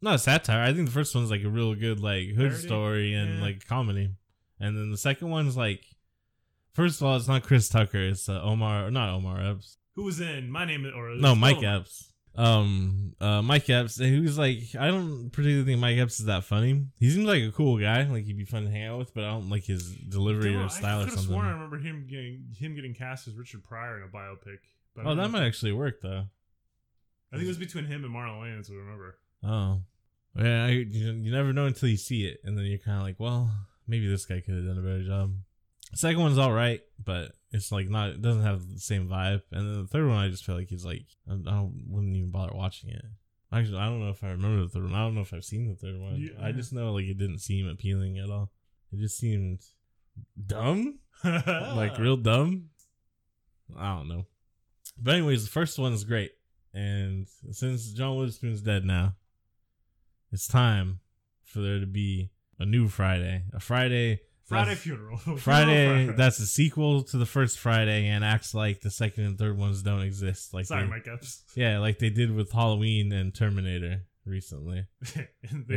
Not a satire. I think the first one's like a real good like hood Parody? story and Yeah. like comedy, and then the second one's like, first of all, it's not Chris Tucker. It's uh, Omar, not Omar Epps. Who was in My Name is or No, Mike oh, Epps. Um, uh, Mike Epps. And he was like, I don't particularly think Mike Epps is that funny. He seems like a cool guy. Like he'd be fun to hang out with, but I don't like his delivery Dude, or style I or could have something. sworn I remember him getting him getting cast as Richard Pryor in a biopic. But I Oh, don't that know might actually work though. I think it was between him and Marlon Wayans. I remember. Oh, yeah. I, you, you never know until you see it, and then you're kind of like, well, maybe this guy could have done a better job. Second one's all right, but it's like not. It doesn't have the same vibe. And then the third one, I just feel like he's like I, I don't wouldn't even bother watching it. Actually, I don't know if I remember the third one. I don't know if I've seen the third one. Yeah. I just know like it didn't seem appealing at all. It just seemed dumb, like real dumb. I don't know. But anyways, the first one is great, and since John Witherspoon's dead now, it's time for there to be a new Friday, a Friday. Friday funeral. Friday that's a sequel to the first Friday and acts like the second and third ones don't exist. Like Sorry, they- Mike Epps. yeah, like they did with Halloween and Terminator recently. they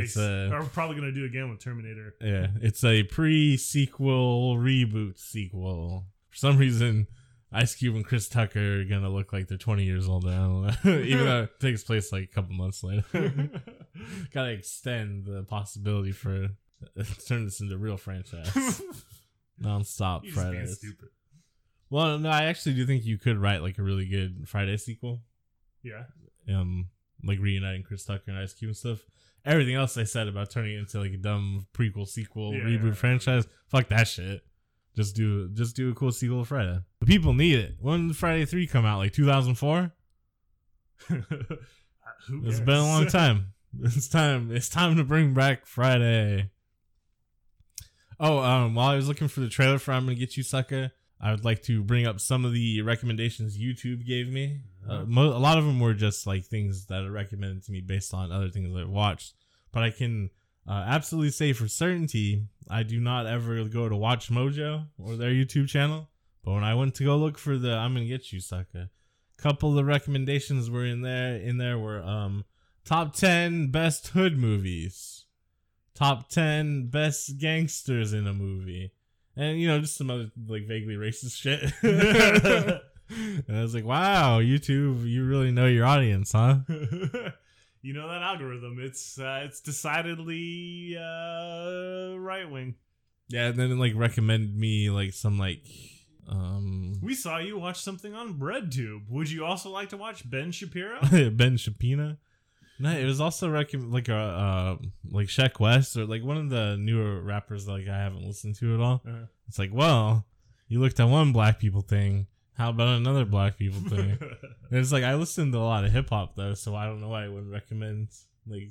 It's, uh, are probably gonna do again with Terminator. Yeah, it's a pre-sequel reboot sequel. For some reason, Ice Cube and Chris Tucker are gonna look like they're 20 years old. I. Even though it takes place like a couple months later. Gotta extend the possibility for turn this into a real franchise. Non-stop He's just being Fridays. stupid. Well, no, I actually do think you could write like a really good Friday sequel. Yeah. Um, like reuniting Chris Tucker and Ice Cube and stuff. Everything else I said about turning it into like a dumb prequel, sequel, Yeah, reboot franchise, fuck that shit. Just do just do a cool sequel of Friday. The people need it. When did Friday three come out? Like two thousand four? It's been a long time. It's time. It's time to bring back Friday. Oh, um, while I was looking for the trailer for "I'm Gonna Get You, Sucker," I would like to bring up some of the recommendations YouTube gave me. Uh, mo- a lot of them were just like things that are recommended to me based on other things I've watched. But I can uh, absolutely say for certainty, I do not ever go to Watch Mojo or their YouTube channel. But when I went to go look for the "I'm Gonna Get You, Sucker," couple of the recommendations were in there. In there were um top 10 best hood movies top 10 best gangsters in a movie and you know just some other like vaguely racist shit and i was like wow youtube you really know your audience huh you know that algorithm. It's uh, it's decidedly uh, right wing. yeah and then it like recommended me like some like um We saw you watch something on BreadTube. Would you also like to watch Ben Shapiro? ben shapina no it was also recommend like a uh like Sheck Wes or like one of the newer rappers that like i haven't listened to at all Uh, It's like, well, you looked at one black people thing. How about another black people thing? it's like I listen to a lot of hip hop though, so I don't know why I wouldn't recommend like,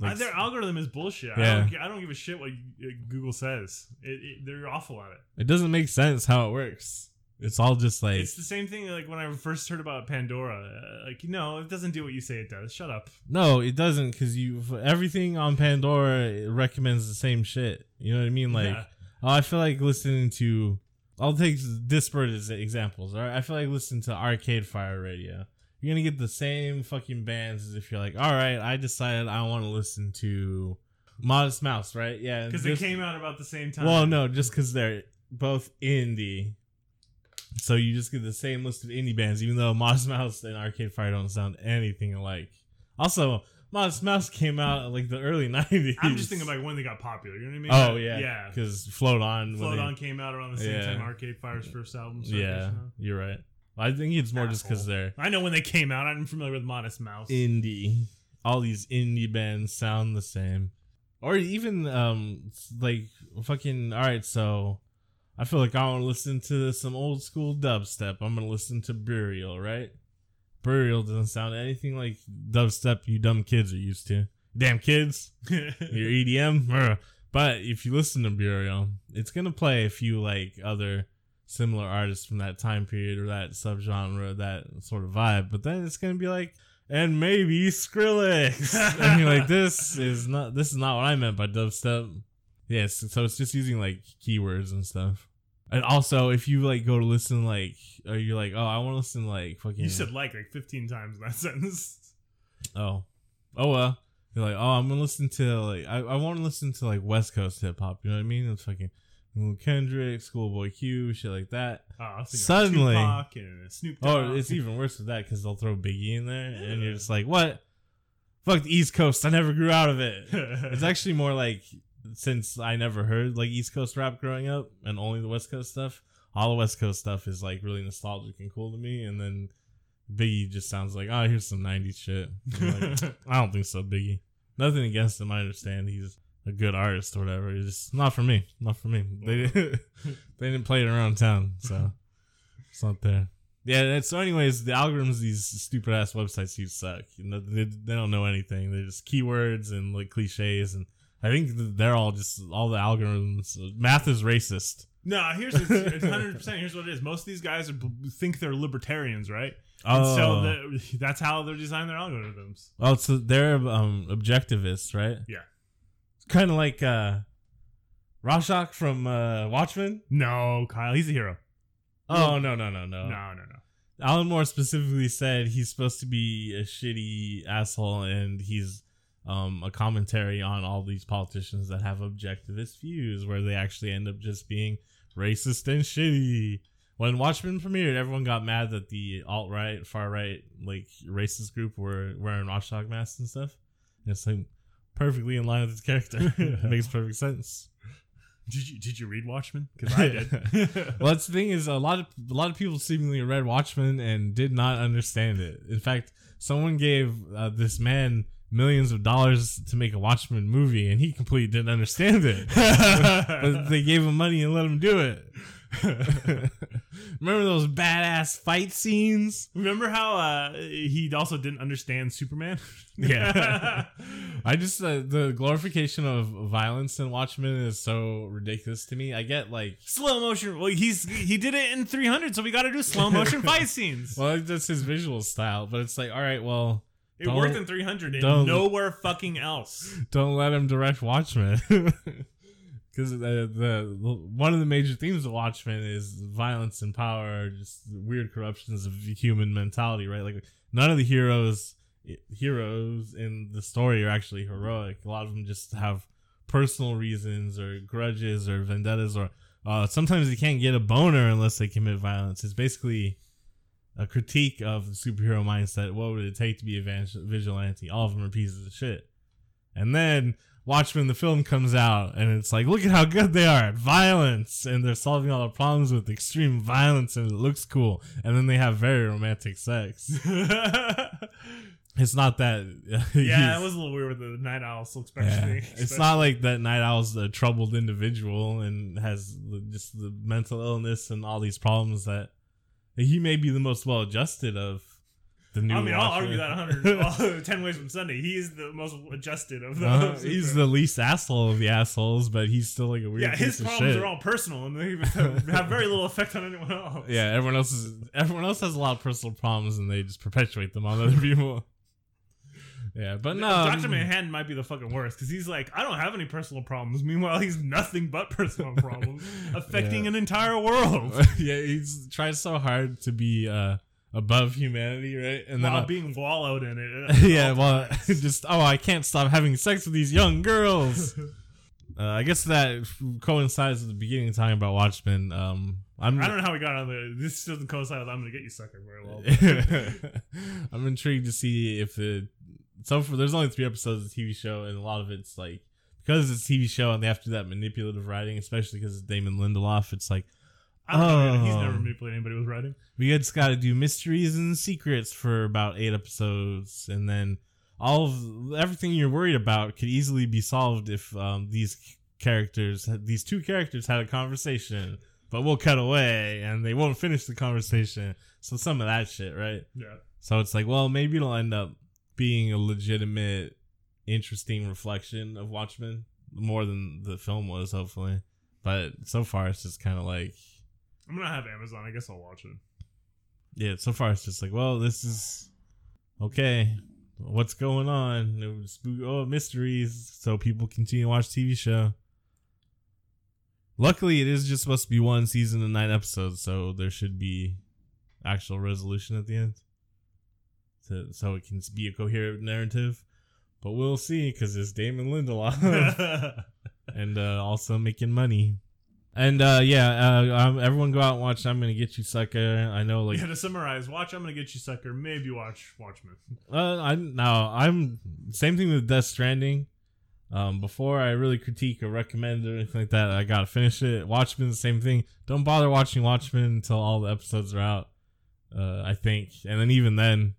like Uh, their algorithm is bullshit. I, Yeah. don't, I don't give a shit what uh, Google says. It, it, they're awful at it. it doesn't make sense how it works. It's all just like It's the same thing like when I first heard about Pandora. Uh, like, no, it doesn't do what you say it does. Shut up. no, it doesn't because you everything on Pandora it recommends the same shit. You know what I mean? Like, Yeah. oh, I feel like listening to. I'll take disparate as examples. All right, I feel like listening to Arcade Fire Radio. you're gonna get the same fucking bands as if you're like, all right, I decided I want to listen to Modest Mouse, right? Yeah, Because they came out about the same time. Well, no, just because they're both indie. So you just get the same list of indie bands, even though Modest Mouse and Arcade Fire don't sound anything alike. Also, Modest Mouse came out in like the early '90s. I'm just thinking like when they got popular. You know what I mean? Oh yeah, yeah. Because Float On, Float they- On came out around the same Yeah. time Arcade Fire's first album. so Yeah, you're right. I think it's more just because they're I know when they came out. I'm familiar with Modest Mouse. indie. All these indie bands sound the same, or even um like fucking. All right, so I feel like I want to listen to some old school dubstep. I'm gonna listen to Burial, right? Burial doesn't sound anything like dubstep you dumb kids are used to. Damn kids, your EDM. But if you listen to Burial, it's gonna play a few like other similar artists from that time period or that subgenre, that sort of vibe. But then it's gonna be like, and maybe Skrillex. and you're like, this is not this is not what I meant by dubstep. Yes, so it's just using like keywords and stuff. And also, if you like go to listen, like, or you're like, oh, I want to listen, like, fucking. you said like like 15 times in that sentence. Oh. Oh well. You're like, oh, I'm gonna listen to like I, I want to listen to like West Coast hip hop. You know what I mean? It's fucking Kendrick, Schoolboy Q, shit like that. Oh, Suddenly, Tupac and Snoop oh, Dogg. oh, it's even worse with that because they'll throw Biggie in there, and you're just like, what? Fuck the East Coast. I never grew out of it. it's actually more like since I never heard like East Coast rap growing up, and only the West Coast stuff. All the West Coast stuff is like really nostalgic and cool to me, and then Biggie just sounds like, oh, here's some '90s shit. Like, I don't think so, Biggie. Nothing against him. I understand he's a good artist or whatever. It's just not for me. Not for me. They they didn't play it around town, so it's not there. Yeah. So, anyways, the algorithms these stupid ass websites use suck. You know, they, they don't know anything. They're just keywords and like cliches, and I think they're all just all the algorithms. Math is racist. No, here's it's, it's 100%. Here's what it is. Most of these guys are, think they're libertarians, right? And so Oh. the, that's how they're designing their algorithms. Well, so they're um objectivists, right? Yeah. Kind of like uh Rorschach from uh Watchmen. No, Kyle, he's a hero. Oh no no no no No, no, no. Alan Moore specifically said he's supposed to be a shitty asshole, and he's um, a commentary on all these politicians that have objectivist views, where they actually end up just being racist and shitty. When Watchmen premiered, everyone got mad that the alt right, far right, like racist group were wearing watchdog masks and stuff. And it's like perfectly in line with his character. it makes perfect sense. Did you did you read Watchmen? Because I did. well, that's the thing is a lot of a lot of people seemingly read Watchmen and did not understand it. In fact, someone gave uh, this man millions of dollars to make a Watchmen movie, and he completely didn't understand it. but they gave him money and let him do it. Remember those badass fight scenes? Remember how uh, he also didn't understand Superman? Yeah. I just uh, the glorification of violence in Watchmen is so ridiculous to me. I get like slow motion. Well, he's he did it in 300, so we got to do slow motion fight scenes. well, that's his visual style, but it's like all right, well, It don't- worked in 300 and nowhere fucking else. don't let him direct Watchmen. Because the, the one of the major themes of Watchmen is violence and power, just weird corruptions of human mentality, right? Like none of the heroes heroes in the story are actually heroic. A lot of them just have personal reasons or grudges or vendettas, or uh, sometimes they can't get a boner unless they commit violence. It's basically a critique of the superhero mindset. What would it take to be a vigilante? All of them are pieces of shit. And then Watchmen, the film comes out, and it's like, look at how good they are at violence, and they're solving all the problems with extreme violence, and it looks cool. And then they have very romantic sex. it's not that. yeah, it was a little weird with the night owl, so Yeah. especially. It's not like that Night Owl's a troubled individual and has just the mental illness and all these problems that he may be the most well adjusted of the new. I mean, I'll argue that 100, 10 ways from Sunday. He is the most adjusted of Uh, those. he's the least asshole of the assholes, but he's still like a weird. yeah, his problems shit. are all personal and they have very little effect on anyone else. Yeah, everyone else is everyone else has a lot of personal problems, and they just perpetuate them on other people. Yeah, but no, Doctor Manhattan might be the fucking worst because he's like, I don't have any personal problems. Meanwhile, he's nothing but personal problems affecting Yeah. an entire world. yeah, he's tries so hard to be uh, above humanity, right? And then While I- being wallowed in it. yeah, well, just oh, I can't stop having sex with these young girls. uh, I guess that coincides with the beginning talking about Watchmen. Um, I'm I don't know how we got on there. This doesn't coincide with "I'm gonna get you, sucker" very well. I'm intrigued to see if it. So for there's only three episodes of the TV show, and a lot of it's like because it's a TV show and they have to do that manipulative writing, especially because it's Damon Lindelof. It's like oh, know. He's Oh. never manipulated anybody with writing. we just got to do mysteries and secrets for about eight episodes, and then all of everything you're worried about could easily be solved if um, these characters, these two characters, had a conversation. But we'll cut away, and they won't finish the conversation. So some of that shit, right? Yeah. So it's like, well, maybe it'll end up being a legitimate, interesting reflection of Watchmen more than the film was, hopefully. But so far, it's just kind of like, I'm gonna have Amazon. I guess I'll watch it. yeah, so far it's just like, well, this is okay. What's going on? It was oh, mysteries. So people continue to watch TV show. Luckily, it is just supposed to be one season and nine episodes, so there should be actual resolution at the end, to, so it can be a coherent narrative. But we'll see because it's Damon Lindelof and uh, also making money. And uh, yeah, uh, um, everyone go out and watch. I'm gonna get you, sucker. I know, like yeah. To summarize, watch "I'm gonna get you, sucker." Maybe watch Watchmen. Uh, I'm now I'm same thing with Death Stranding. Um, before I really critique or recommend or anything like that, I gotta finish it. Watchmen, the same thing. Don't bother watching Watchmen until all the episodes are out. Uh, I think, and then even then,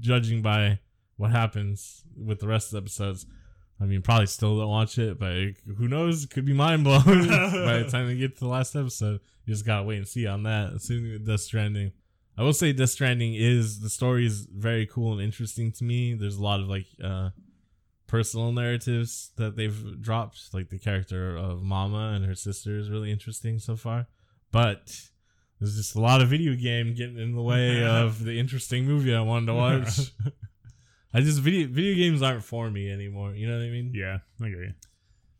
judging by what happens with the rest of the episodes, I mean, probably still don't watch it. But who knows? It could be mind blown by the time they get to the last episode. You just gotta wait and see on that. Assuming Death Stranding. I will say Death Stranding is the story is very cool and interesting to me. There's a lot of like uh personal narratives that they've dropped. Like the character of Mama and her sister is really interesting so far. But there's just a lot of video game getting in the way of the interesting movie I wanted to watch. I just video video games aren't for me anymore. You know what I mean? Yeah, I get you.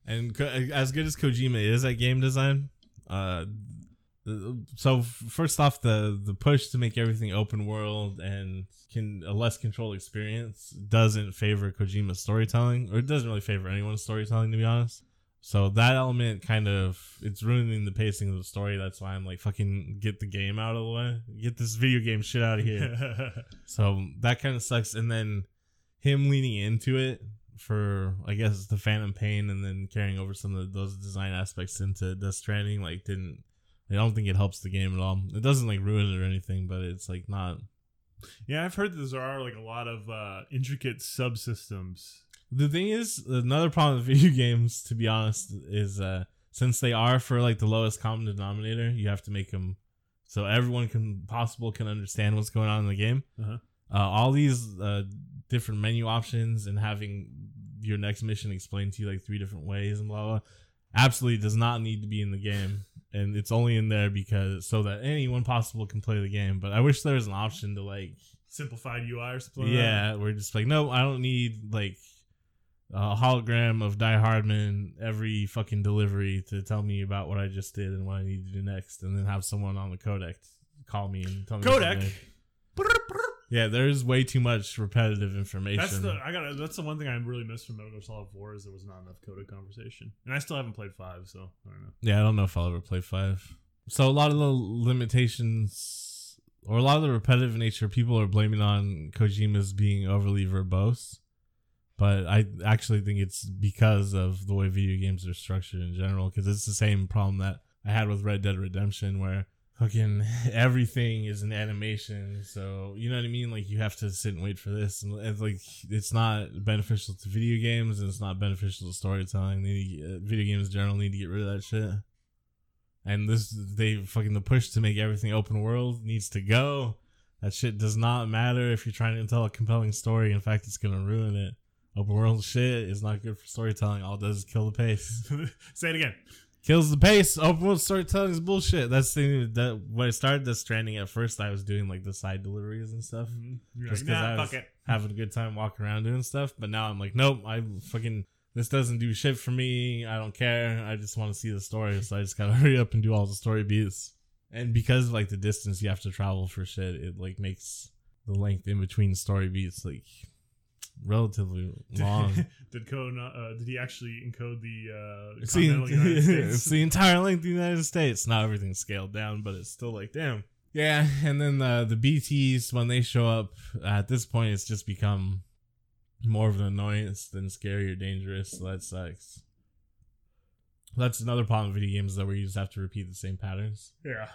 And Ko- as good as Kojima is at game design, uh, so first off, the the push to make everything open world and can a less controlled experience doesn't favor Kojima's storytelling, or it doesn't really favor anyone's storytelling, to be honest. So that element kind of it's ruining the pacing of the story. That's why I'm like, fucking get the game out of the way, get this video game shit out of here. So that kind of sucks. And then him leaning into it for, I guess, the Phantom Pain and then carrying over some of those design aspects into Death Stranding, like, didn't. I don't think it helps the game at all. It doesn't like ruin it or anything, but it's like not. yeah, I've heard that there are like a lot of uh, intricate subsystems. The thing is, another problem with video games, to be honest, is uh, since they are for like the lowest common denominator, you have to make them so everyone can possible can understand what's going on in the game. Uh-huh. Uh, all these uh, different menu options and having your next mission explained to you like three different ways and blah blah, absolutely does not need to be in the game, and it's only in there because so that anyone possible can play the game. But I wish there was an option to like Simplified UI or something. like yeah, we're just like, no, I don't need like a hologram of Die Hardman every fucking delivery to tell me about what I just did and what I need to do next, and then have someone on the codec call me and tell me. Codec. Yeah, there's way too much repetitive information. That's the I got. That's the one thing I really missed from Metal Gear Solid Four is there was not enough codec conversation, and I still haven't played five, so I don't know. Yeah, I don't know if I'll ever play five. So a lot of the limitations or a lot of the repetitive nature people are blaming on Kojima's being overly verbose. But I actually think it's because of the way video games are structured in general. Because it's the same problem that I had with Red Dead Redemption, where fucking everything is an animation. So you know what I mean? Like you have to sit and wait for this, and it's like it's not beneficial to video games, and it's not beneficial to storytelling. They video games in general need to get rid of that shit. And this, they fucking the push to make everything open world needs to go. That shit does not matter if you're trying to tell a compelling story. In fact, it's gonna ruin it. Open world shit is not good for storytelling. All it does is kill the pace. Say it again. Kills the pace. Open world storytelling is bullshit. That's the thing that when I started this stranding at first, I was doing like the side deliveries and stuff. Mm-hmm. You're Just like, because nah, I was it. having a good time walking around doing stuff. But now I'm like, nope, I fucking this doesn't do shit for me. I don't care. I just want to see the story, so I just gotta hurry up and do all the story beats. And because of like the distance you have to travel for shit, it like makes the length in between story beats like relatively long. did code not, uh, did he actually encode the uh It's the, United States? it's the entire length of the United States. Not everything's scaled down, but it's still like, damn. Yeah, and then the the BTs when they show up at this point, it's just become more of an annoyance than scary or dangerous. So that sucks. That's another problem with video games that where you just have to repeat the same patterns. yeah.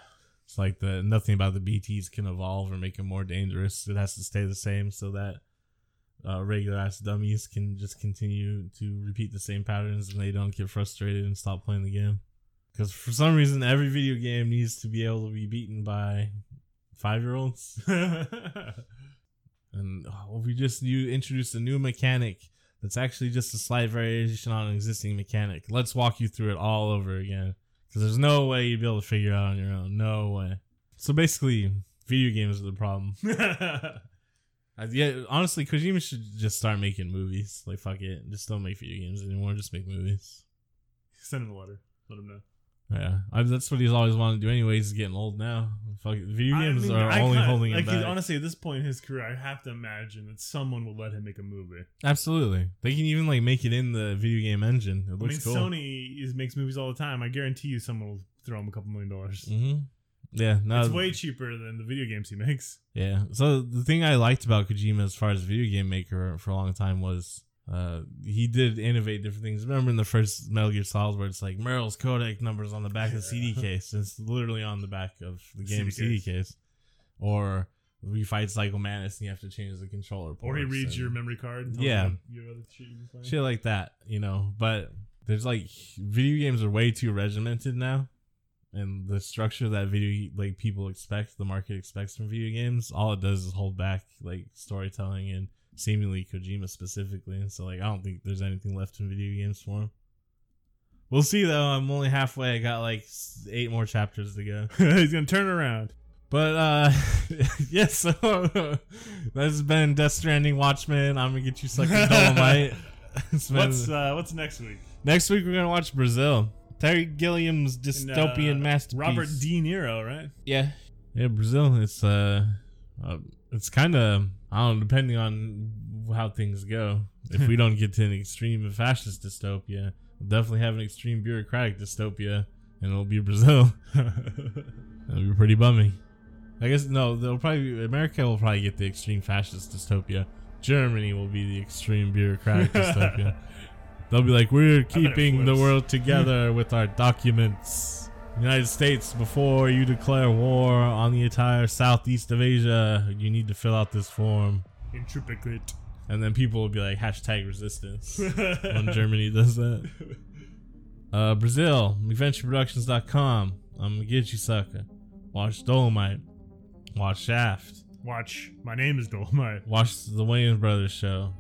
It's like the nothing about the BTs can evolve or make them more dangerous. It has to stay the same so that uh, regular ass dummies can just continue to repeat the same patterns and they don't get frustrated and stop playing the game. Because for some reason, every video game needs to be able to be beaten by five year olds. and oh, we just you introduced a new mechanic that's actually just a slight variation on an existing mechanic. Let's walk you through it all over again. Because there's no way you'd be able to figure it out on your own. No way. So basically, video games are the problem. Uh, yeah, honestly, Kojima should just start making movies. Like, fuck it. Just don't make video games anymore. Just make movies. Send him a letter. Let him know. Yeah, I, that's what he's always wanted to do. Anyways, he's getting old now. Fuck it. Video I games mean, are I only kinda- holding like, him back. Honestly, at this point in his career, I have to imagine that someone will let him make a movie. Absolutely, they can even like make it in the video game engine. It I looks mean, cool. Sony is, makes movies all the time. I guarantee you, someone will throw him a couple million dollars. hmm Yeah, no, It's way cheaper than the video games he makes. Yeah. So the thing I liked about Kojima as far as video game maker for a long time was uh he did innovate different things. Remember in the first Metal Gear Solid where it's like Meryl's codec numbers on the back of the CD case. It's literally on the back of the game CD CD, case. Or we fight Psycho Mantis and you have to change the controller ports. Or he reads and your memory card. And tells Yeah. you your other shit you've been playing. shit like that, you know. But there's like video games are way too regimented now. And the structure that video like people expect, the market expects from video games, all it does is hold back like storytelling and seemingly Kojima specifically. And so like I don't think there's anything left in video games for him. We'll see though. I'm only halfway. I got like eight more chapters to go. He's gonna turn around. But uh yes, so that's been Death Stranding Watchmen. I'm gonna get you sucking Dolomite. What's uh, what's next week? Next week we're gonna watch Brazil. Terry Gilliam's And, dystopian uh, masterpiece. Robert De Niro, right? Yeah, yeah, Brazil. It's uh, uh it's kind of I don't know, depending on how things go. If we don't get to an extreme fascist dystopia, we'll definitely have an extreme bureaucratic dystopia, and it'll be Brazil. That'll be pretty bummy. I guess no, they'll probably America will probably get the extreme fascist dystopia. Germany will be the extreme bureaucratic dystopia. They'll be like, we're keeping the world together with our documents. United States, before you declare war on the entire southeast of Asia, you need to fill out this form. In triplicate. And then people will be like, hashtag resistance when Germany does that. Uh, Brazil, adventureproductions.com. I'm gonna get you, sucker. Watch Dolomite. Watch Shaft. Watch. My name is Dolomite. Watch the Wayans Brothers show.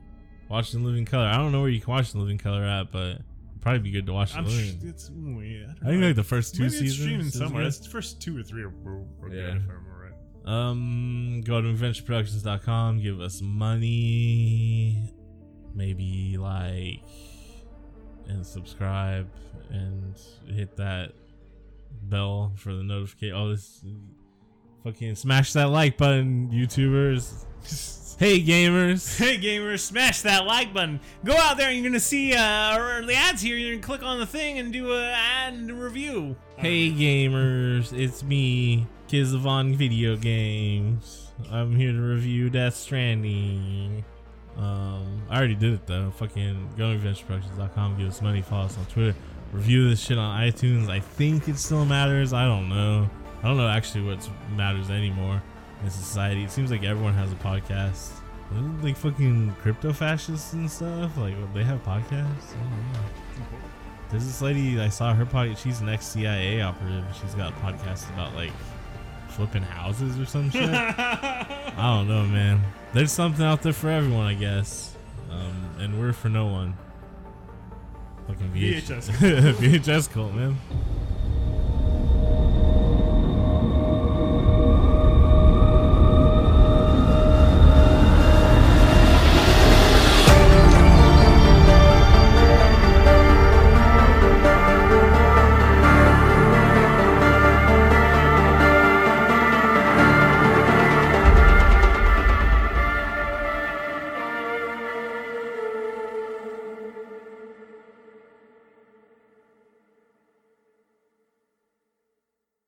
Watch The Living Color. I don't know where you can watch The Living Color at, but it'd probably be good to watch The I'm sh- Living. it's ooh, yeah, don't I think like the first two Maybe seasons. It's streaming somewhere. It's the first two or three are, are Yeah. good if I remember right. Um, go to adventureproductions.com, give us money, maybe like, and subscribe, and hit that bell for the notification. Oh, this fucking smash that like button, YouTubers. hey, gamers. Hey gamers, smash that like button. Go out there and you're gonna see uh the ads here. You're gonna click on the thing and do a ad and review. Hey, gamers. It's me, Kizavon Video Games. I'm here to review Death Stranding. Um, I already did it though. Fucking go to adventureproductions.com, give us money, follow us on Twitter, review this shit on iTunes. I think it still matters. I don't know. I don't know actually what matters anymore in society. It seems like everyone has a podcast. Like fucking crypto fascists and stuff. Like they have podcasts. I don't know. There's this lady I saw her podcast. She's an ex CIA operative. She's got podcasts about like flipping houses or some shit. I don't know, man. There's something out there for everyone, I guess. Um, and we're for no one. Fucking VH- VHS. VHS cult, man.